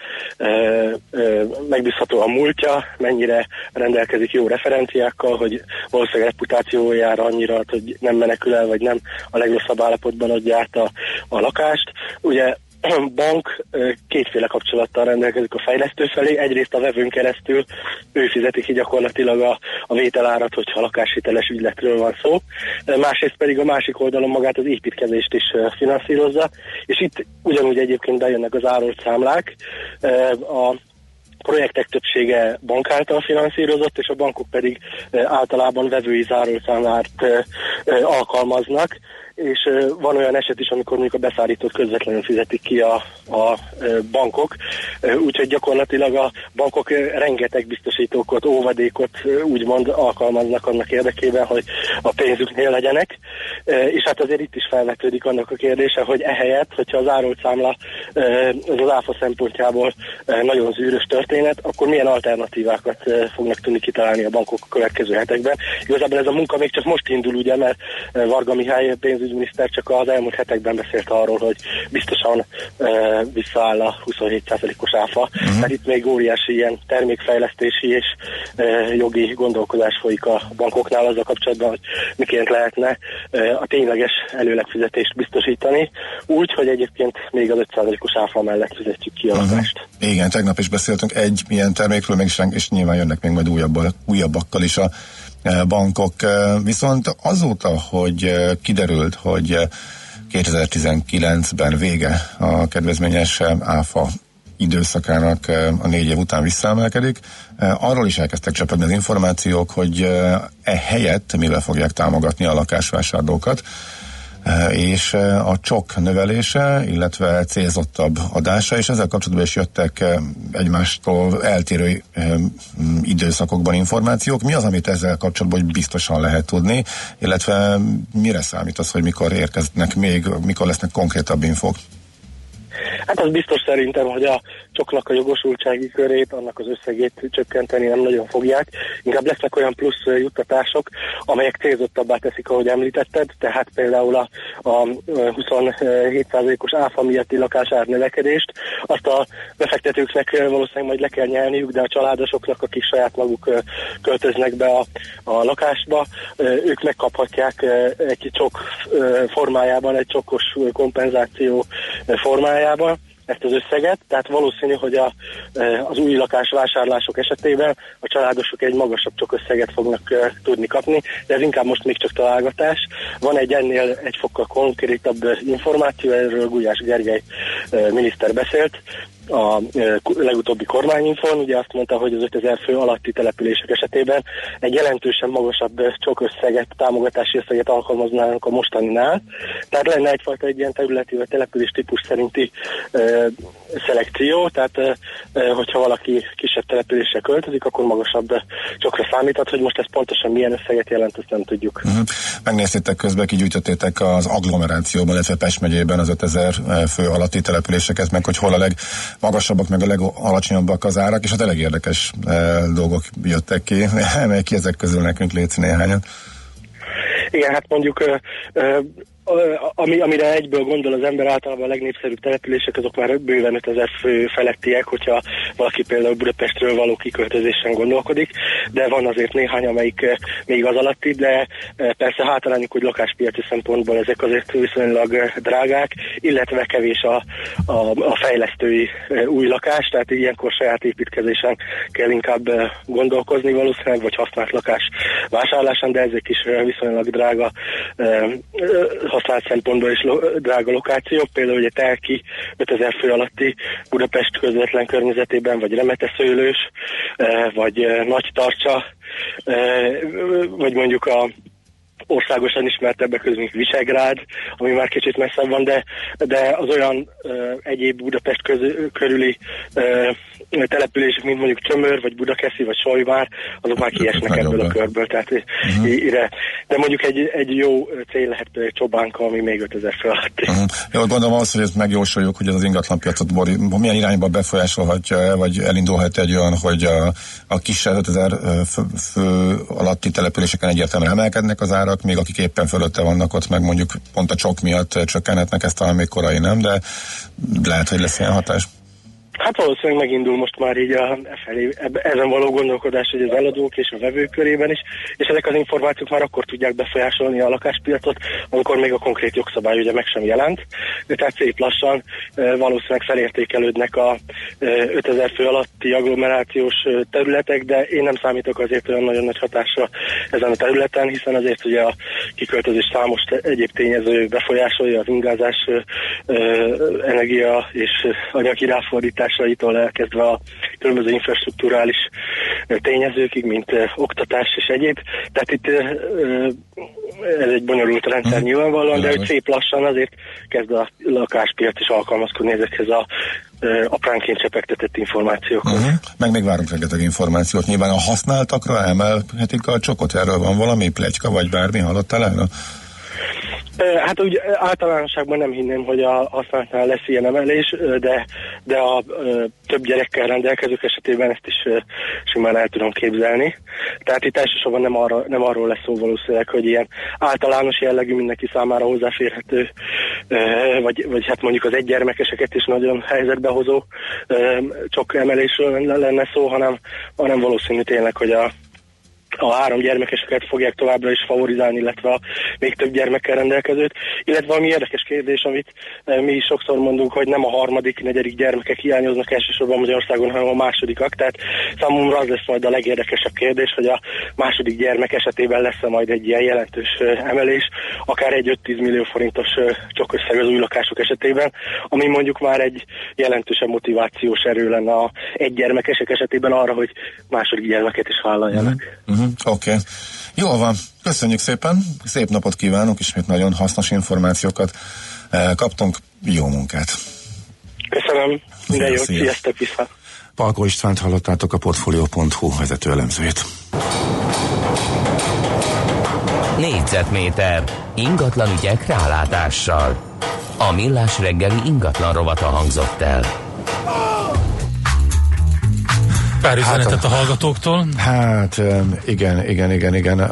megbízható a múltja, mennyire rendelkezik jó referenciákkal, hogy valószínűleg reputációjára annyira, hogy nem menekül el, vagy nem a legrosszabb állapotban adja át a, a lakást. Ugye bank kétféle kapcsolattal rendelkezik a fejlesztő felé. Egyrészt a vevőn keresztül ő fizeti ki gyakorlatilag a, a vételárat, hogyha lakáshiteles ügyletről van szó. Másrészt pedig a másik oldalon magát az építkezést is finanszírozza, és itt ugyanúgy egyébként bejönnek az árolt számlák. A projektek többsége bank által finanszírozott, és a bankok pedig általában vevői ö, alkalmaznak, és van olyan eset is, amikor mondjuk a beszállítót közvetlenül fizetik ki a, a bankok, úgyhogy gyakorlatilag a bankok rengeteg biztosítókot, óvadékot úgymond alkalmaznak annak érdekében, hogy a pénzüknél legyenek, és hát azért itt is felvetődik annak a kérdése, hogy ehelyett, hogyha az árolt számla ez az áfa szempontjából nagyon zűrös történet, akkor milyen alternatívákat fognak tudni kitalálni a bankok a következő hetekben. Igazából ez a munka még csak most indul, ugye, mert Varga Mihály pénzügyminiszter csak az elmúlt hetekben beszélt arról, hogy biztosan ö, visszaáll a 27%-os áfa. Uh-huh. Tehát itt még óriási ilyen termékfejlesztési és ö, jogi gondolkodás folyik a bankoknál azzal kapcsolatban, hogy miként lehetne ö, a tényleges előlegfizetést biztosítani, úgy, hogy egyébként még az 5%-os áfa mellett fizetjük ki a lakást. Igen, tegnap is beszéltünk egy milyen termékről, meg is, és nyilván jönnek még majd újabb, újabbakkal is a e, bankok. Viszont azóta, hogy kiderült, hogy e, 2019-ben vége a kedvezményes áfa időszakának a négy év után visszaemelkedik. Arról is elkezdtek csapodni az információk, hogy e, helyett mivel fogják támogatni a lakásvásárlókat, és e, a csok növelése, illetve célzottabb adása, és ezzel kapcsolatban is jöttek e, egymástól eltérő időszakokban információk. Mi az, amit ezzel kapcsolatban biztosan lehet tudni, illetve mire számít az, hogy mikor érkeznek még, mikor lesznek konkrétabb infók? Hát az biztos szerintem, hogy a csoknak a jogosultsági körét, annak az összegét csökkenteni nem nagyon fogják. Inkább lesznek olyan plusz juttatások, amelyek célzottabbá teszik, ahogy említetted, tehát például a, a ö, 27%-os áfa miatti lakásár növekedést, azt a befektetőknek valószínűleg majd le kell nyelniük, de a családosoknak, akik saját maguk költöznek be a, a lakásba, ők megkaphatják egy csok formájában, egy csokos kompenzáció ö, formájában ezt az összeget, tehát valószínű, hogy a, e, az új lakás vásárlások esetében a családosok egy magasabb csok összeget fognak e, tudni kapni, de ez inkább most még csak találgatás. Van egy ennél egy fokkal konkrétabb információ, erről Gulyás Gergely e, miniszter beszélt, a e, legutóbbi kormányinfon, ugye azt mondta, hogy az 5000 fő alatti települések esetében egy jelentősen magasabb e, csokösszeget, támogatási összeget alkalmaznának a mostaninál. Tehát lenne egyfajta egy ilyen területi vagy település típus szerinti e, szelekció, tehát e, hogyha valaki kisebb településre költözik, akkor magasabb csokra számíthat, hogy most ez pontosan milyen összeget jelent, azt nem tudjuk. Uh-huh. Megnéztétek közben, kigyűjtöttétek az agglomerációban, illetve Pest megyében az 5000 fő alatti településeket, meg hogy hol a legmagasabbak, meg a legalacsonyabbak az árak, és hát elég érdekes e, dolgok jöttek ki. Emelj ki ezek közül nekünk létsz néhányat. Igen, hát mondjuk ö, ö, ami, amire egyből gondol az ember általában a legnépszerűbb települések, azok már bőven 5000 fő felettiek, hogyha valaki például Budapestről való kiköltözésen gondolkodik, de van azért néhány, amelyik ö, még az alatti, de ö, persze hátrányuk, hogy lakáspiaci szempontból ezek azért viszonylag ö, drágák, illetve kevés a, a, a fejlesztői új lakás, tehát ilyenkor saját építkezésen kell inkább gondolkozni valószínűleg, vagy használt lakás vásárlásán, de ezek is viszonylag drága használt szempontból is lo- drága lokációk, például ugye Telki 5000 fő alatti Budapest közvetlen környezetében, vagy Remeteszőlős, ö, vagy ö, Nagy Tarcsa, ö, vagy mondjuk a országosan ismertebbek közül, mint Visegrád, ami már kicsit messzebb van, de, de az olyan ö, egyéb Budapest köz, körüli ö, települések, mint mondjuk Csömör, vagy Budakeszi, vagy Solymár, azok már kiesnek ebből a körből, tehát uh-huh. ide. De mondjuk egy, egy jó cél lehet Csobánka, ami még 5000 fő alatti. Uh-huh. Jó, gondolom az, hogy ezt megjósoljuk, hogy az ingatlanpiacot Bori, milyen irányba befolyásolhatja -e, vagy elindulhat egy olyan, hogy a, a kisebb 5000 fő, fő alatti településeken egyértelműen emelkednek az árak, még akik éppen fölötte vannak ott, meg mondjuk pont a csok miatt csökkenhetnek, ezt talán még korai nem, de lehet, hogy lesz ilyen hatás. Hát valószínűleg megindul most már így a, e felé, ezen való gondolkodás, hogy az eladók és a vevők körében is, és ezek az információk már akkor tudják befolyásolni a lakáspiacot, amikor még a konkrét jogszabály ugye meg sem jelent. De tehát szép lassan e, valószínűleg felértékelődnek a e, 5000 fő alatti agglomerációs e, területek, de én nem számítok azért olyan nagyon nagy hatásra ezen a területen, hiszen azért ugye a kiköltözés számos egyéb tényező befolyásolja az ingázás, e, e, energia és anyagi ráfordításaitól elkezdve a különböző infrastruktúrális ö, tényezőkig, mint ö, oktatás és egyéb. Tehát itt ö, ez egy bonyolult rendszer Mhm. nyilvánvalóan, de hogy szép lassan azért kezd a lakáspiac is alkalmazkodni ezekhez a apránként csepegtetett információkhoz. Uh-huh. Meg még várunk rengeteg információt. Nyilván a használtakra emelhetik a csokot, erről van valami plegyka, vagy bármi, hallottál erről? Hát úgy általánosságban nem hinném, hogy a használatnál lesz ilyen emelés, de, de a több gyerekkel rendelkezők esetében ezt is simán el tudom képzelni. Tehát itt elsősorban nem, arra, nem arról lesz szó valószínűleg, hogy ilyen általános jellegű mindenki számára hozzáférhető, vagy, vagy hát mondjuk az egygyermekeseket is nagyon helyzetbe hozó csak emelésről lenne szó, hanem, hanem valószínű tényleg, hogy a a három gyermekeseket fogják továbbra is favorizálni, illetve a még több gyermekkel rendelkezőt. Illetve ami érdekes kérdés, amit e, mi is sokszor mondunk, hogy nem a harmadik, negyedik gyermekek hiányoznak elsősorban Magyarországon, hanem a másodikak. Tehát számomra az lesz majd a legérdekesebb kérdés, hogy a második gyermek esetében lesz-e majd egy ilyen jelentős e, emelés, akár egy 5-10 millió forintos e, csokösszeg az új lakások esetében, ami mondjuk már egy jelentősebb motivációs erő lenne a egy gyermekesek esetében arra, hogy második gyermeket is vállaljanak. Uh-huh. Oké. Okay. Jól van. Köszönjük szépen. Szép napot kívánok. Ismét nagyon hasznos információkat eh, kaptunk. Jó munkát. Köszönöm, minden jót, Szia. sziasztok vissza! Palko Istvánt hallottátok a Portfolio.hu vezető elemzőjét. Négyzetméter ingatlan ügyek rálátással. A millás reggeli ingatlan rovata hangzott el. Pár üzenetet a hallgatóktól. Hát igen, igen, igen, igen.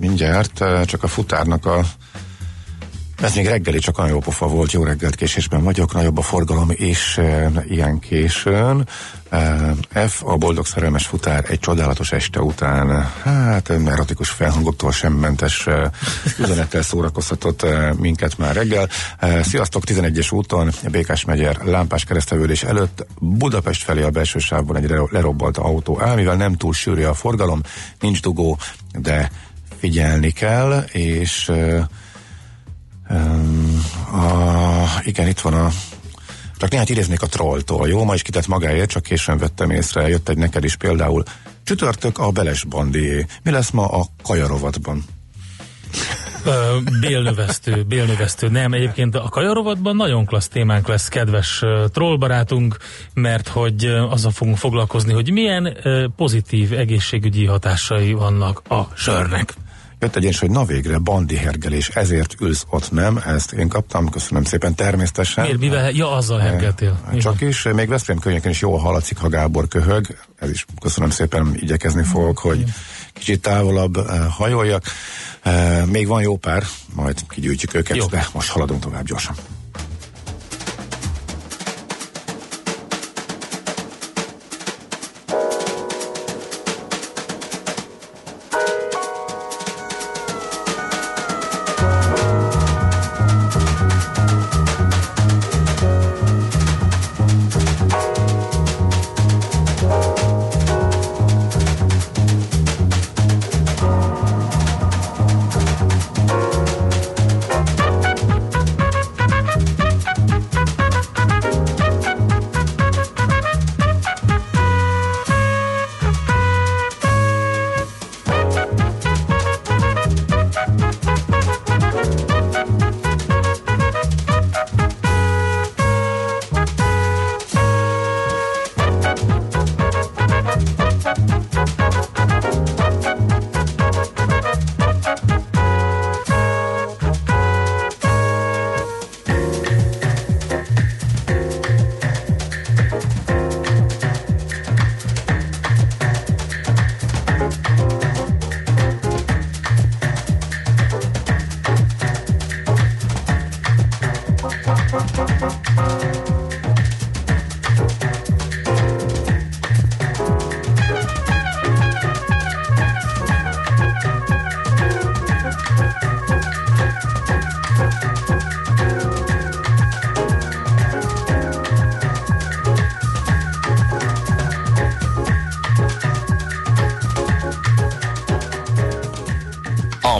Mindjárt csak a futárnak a ez még reggeli csak olyan jó pofa volt, jó reggelt késésben vagyok, nagyobb a forgalom és e, ilyen későn. E, F, a boldog szerelmes futár egy csodálatos este után, hát erotikus felhangoktól sem mentes e, üzenettel szórakoztatott e, minket már reggel. E, sziasztok, 11-es úton, Békás megyer lámpás keresztevődés előtt Budapest felé a belső sávban egy lerobbant autó áll, mivel nem túl sűrű a forgalom, nincs dugó, de figyelni kell, és e, a, igen, itt van a csak néhány idéznék a trolltól, jó? Ma is kitett magáért, csak későn vettem észre, jött egy neked is például. Csütörtök a Beles bandié. Mi lesz ma a kajarovatban? Bélnövesztő, bélnövesztő. Nem, egyébként a kajarovatban nagyon klassz témánk lesz, kedves trollbarátunk, mert hogy azzal fogunk foglalkozni, hogy milyen pozitív egészségügyi hatásai vannak a sörnek. Jött egy ilyen, hogy na végre, bandi hergelés, ezért ülsz ott, nem? Ezt én kaptam, köszönöm szépen természetesen. Miért, mivel? Ja, azzal hergeltél. Eh, Csak is, még Veszprém környéken is jól hallatszik, ha Gábor köhög. Ez is köszönöm szépen, igyekezni fogok, hogy kicsit távolabb eh, hajoljak. Eh, Még van jó pár, majd kigyűjtjük őket, Jó. de most haladunk tovább gyorsan.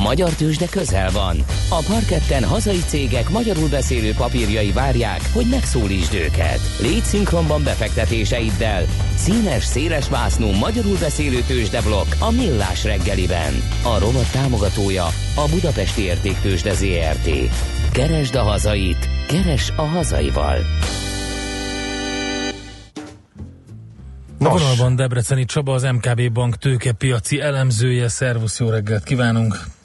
magyar tőzsde közel van. A parketten hazai cégek magyarul beszélő papírjai várják, hogy megszólítsd őket. Légy szinkronban befektetéseiddel. Színes, széles vásznú magyarul beszélő tőzsdeblokk a Millás reggeliben. A rovat támogatója a Budapesti Értéktőzsde ZRT. Keresd a hazait, keres a hazaival. A vonalban Debreceni Csaba, az MKB Bank tőkepiaci elemzője. Szervusz, jó reggelt kívánunk!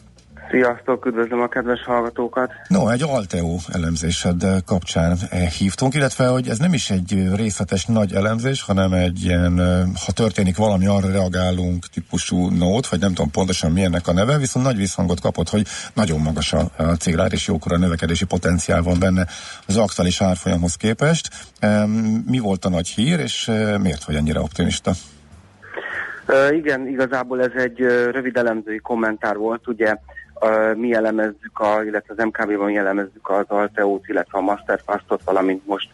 Sziasztok, üdvözlöm a kedves hallgatókat! No, egy Alteo elemzésed kapcsán eh, hívtunk, illetve, hogy ez nem is egy részletes nagy elemzés, hanem egy ilyen, eh, ha történik valami, arra reagálunk típusú nót, vagy nem tudom pontosan milyennek a neve, viszont nagy visszhangot kapott, hogy nagyon magas a, célár, és jókora növekedési potenciál van benne az aktuális árfolyamhoz képest. Mi volt a nagy hír, és eh, miért vagy ennyire optimista? Igen, igazából ez egy rövid elemzői kommentár volt, ugye mi elemezzük, a, illetve az MKB-ban elemezzük az Alteót, illetve a Masterfastot, valamint most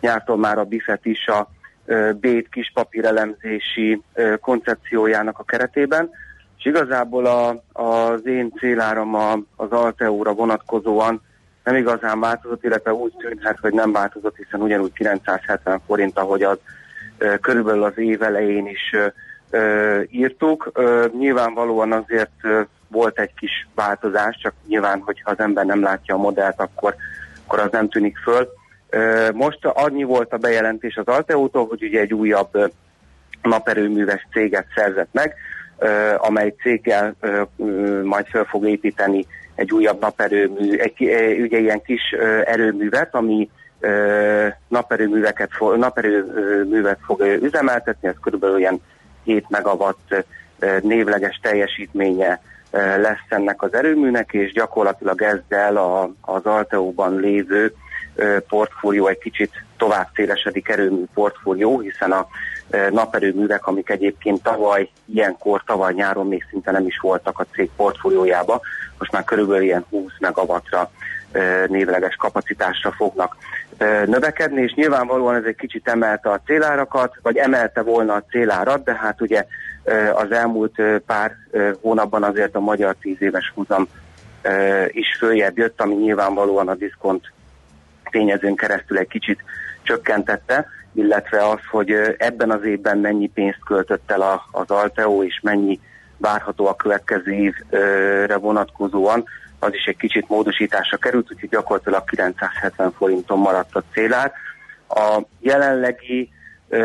nyártól már a Bifet is a Bét kis papírelemzési koncepciójának a keretében, és igazából a, az én céláram a, az Alteóra vonatkozóan nem igazán változott, illetve úgy tűnhet, hogy nem változott, hiszen ugyanúgy 970 forint, ahogy az körülbelül az év elején is írtuk. Nyilvánvalóan azért volt egy kis változás, csak nyilván, hogyha az ember nem látja a modellt, akkor, akkor az nem tűnik föl. Most annyi volt a bejelentés az Alteótól, hogy ugye egy újabb naperőműves céget szerzett meg, amely céggel majd fel fog építeni egy újabb naperőmű, egy, ugye ilyen kis erőművet, ami naperőműveket naperőművet fog üzemeltetni, ez körülbelül ilyen 7 megawatt névleges teljesítménye lesz ennek az erőműnek, és gyakorlatilag ezzel a, az Alteóban lévő portfólió egy kicsit tovább szélesedik erőmű portfólió, hiszen a naperőművek, amik egyébként tavaly, ilyenkor, tavaly nyáron még szinte nem is voltak a cég portfóliójába, most már körülbelül ilyen 20 megawattra névleges kapacitásra fognak növekedni, és nyilvánvalóan ez egy kicsit emelte a célárakat, vagy emelte volna a célárat, de hát ugye az elmúlt ö, pár ö, hónapban azért a magyar 10 éves húzam is följebb jött, ami nyilvánvalóan a diszkont tényezőn keresztül egy kicsit csökkentette, illetve az, hogy ebben az évben mennyi pénzt költött el az Alteo, és mennyi várható a következő évre vonatkozóan, az is egy kicsit módosításra került, úgyhogy gyakorlatilag 970 forinton maradt a célár. A jelenlegi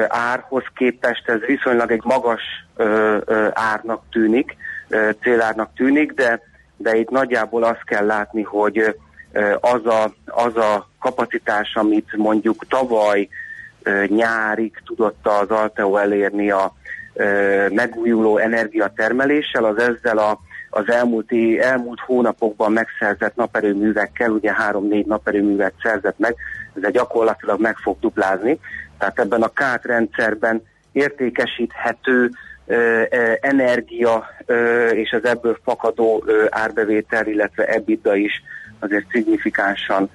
árhoz képest ez viszonylag egy magas árnak tűnik, célárnak tűnik, de, de itt nagyjából azt kell látni, hogy az a, az a kapacitás, amit mondjuk tavaly nyárig tudott az Alteo elérni a megújuló energiatermeléssel, az ezzel a, az elmúlt, elmúlt hónapokban megszerzett naperőművekkel, ugye három-négy naperőművet szerzett meg, ez gyakorlatilag meg fog duplázni. Tehát ebben a KÁT rendszerben értékesíthető energia és az ebből fakadó árbevétel, illetve EBITDA is azért szignifikánsan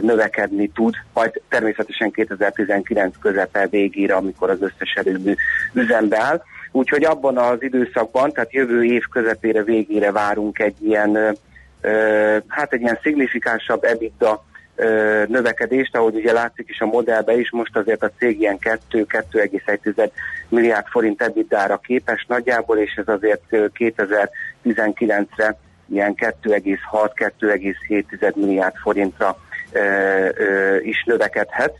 növekedni tud, majd természetesen 2019 közepe végére, amikor az összes erőmű üzembe áll. Úgyhogy abban az időszakban, tehát jövő év közepére, végére várunk egy ilyen, hát egy ilyen szignifikánsabb EBITDA növekedést, ahogy ugye látszik is a modellbe is, most azért a cég ilyen 2-2,1 milliárd forint EBITDA-ra képes nagyjából, és ez azért ö, 2019-re ilyen 2,6-2,7 milliárd forintra ö, ö, is növekedhet.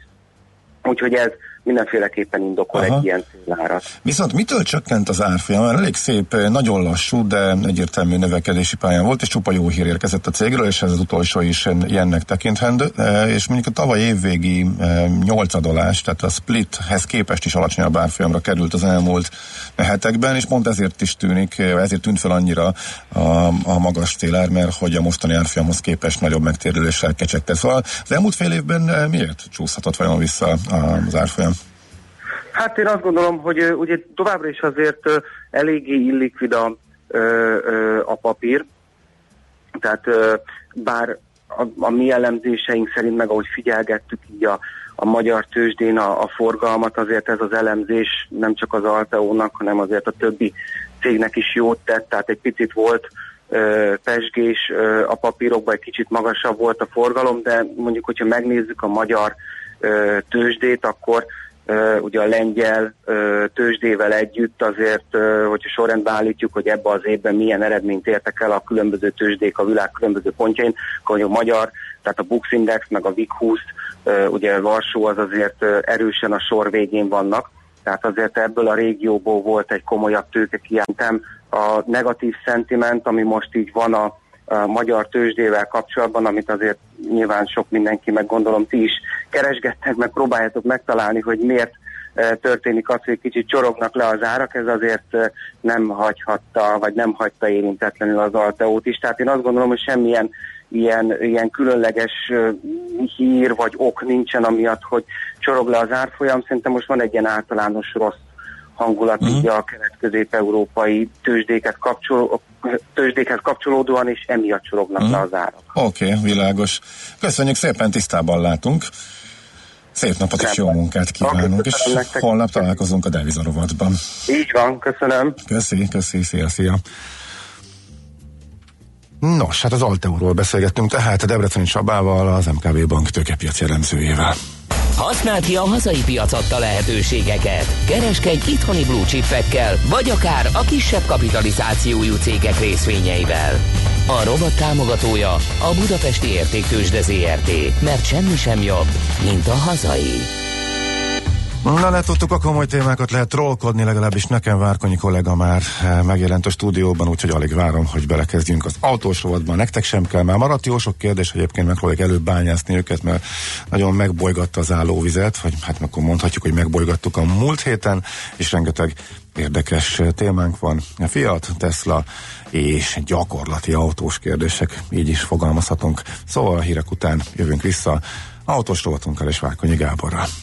Úgyhogy ez mindenféleképpen indokol Aha. egy ilyen célárat. Viszont mitől csökkent az árfolyam? Mert Elég szép, eh, nagyon lassú, de egyértelmű növekedési pályán volt, és csupa jó hír érkezett a cégről, és ez az utolsó is ilyennek tekinthendő. Eh, És mondjuk a tavaly évvégi eh, nyolcadolás, tehát a splithez képest is alacsonyabb árfolyamra került az elmúlt hetekben, és pont ezért is tűnik, ezért tűnt fel annyira a, a magas célár, mert hogy a mostani árfolyamhoz képest nagyobb megtérüléssel kecsegte. Szóval az elmúlt fél évben miért csúszhatott vajon vissza az árfolyam? Hát én azt gondolom, hogy ugye továbbra is azért eléggé illikvid a, a papír, tehát bár a, a mi elemzéseink szerint, meg ahogy figyelgettük így a, a magyar tőzsdén a, a forgalmat, azért ez az elemzés nem csak az Alteónak, hanem azért a többi cégnek is jót tett, tehát egy picit volt ö, pesgés ö, a papírokban, egy kicsit magasabb volt a forgalom, de mondjuk, hogyha megnézzük a magyar ö, tőzsdét, akkor ugye a lengyel tőzsdével együtt azért, hogyha sorrendben állítjuk, hogy ebbe az évben milyen eredményt értek el a különböző tőzsdék a világ különböző pontjain, akkor a magyar, tehát a Bux Index meg a VIG 20, ö, ugye Varsó az azért erősen a sor végén vannak, tehát azért ebből a régióból volt egy komolyabb tőke kijentem. A negatív szentiment, ami most így van a, magyar tőzsdével kapcsolatban, amit azért nyilván sok mindenki, meg gondolom ti is keresgettek, meg próbáljátok megtalálni, hogy miért eh, történik az, hogy kicsit csorognak le az árak, ez azért eh, nem hagyhatta, vagy nem hagyta érintetlenül az Alteót is. Tehát én azt gondolom, hogy semmilyen ilyen, ilyen különleges ö, hír vagy ok nincsen, amiatt, hogy csorog le az árfolyam. Szerintem most van egy ilyen általános rossz hangulat uh-huh. így a kelet-közép-európai tőzsdéket kapcsoló, tőzsdékhez kapcsolódóan, és emiatt csorognak uh-huh. le az árak. Oké, okay, világos. Köszönjük szépen, tisztában látunk. Szép napot és jó munkát kívánunk, és holnap találkozunk a devizarovatban. Így van, köszönöm. Köszi, köszi, szia, szia. Nos, hát az Alteuról beszélgettünk, tehát a Debreceni Csabával, az MKB Bank tőkepiac jellemzőjével. Használd ki a hazai piac adta lehetőségeket. Kereskedj itthoni blue vagy akár a kisebb kapitalizációjú cégek részvényeivel. A robot támogatója a Budapesti Értéktősde ZRT, mert semmi sem jobb, mint a hazai. Na, letudtuk a komoly témákat, lehet trollkodni, legalábbis nekem Várkonyi kollega már eh, megjelent a stúdióban, úgyhogy alig várom, hogy belekezdjünk az autós rovatban. Nektek sem kell, már maradt jó sok kérdés, egyébként megpróbáljuk előbb bányászni őket, mert nagyon megbolygatta az állóvizet, vagy hát akkor mondhatjuk, hogy megbolygattuk a múlt héten, és rengeteg érdekes témánk van. A Fiat, Tesla és gyakorlati autós kérdések, így is fogalmazhatunk. Szóval a hírek után jövünk vissza autós rovatunkkal és Várkonyi Gáborral.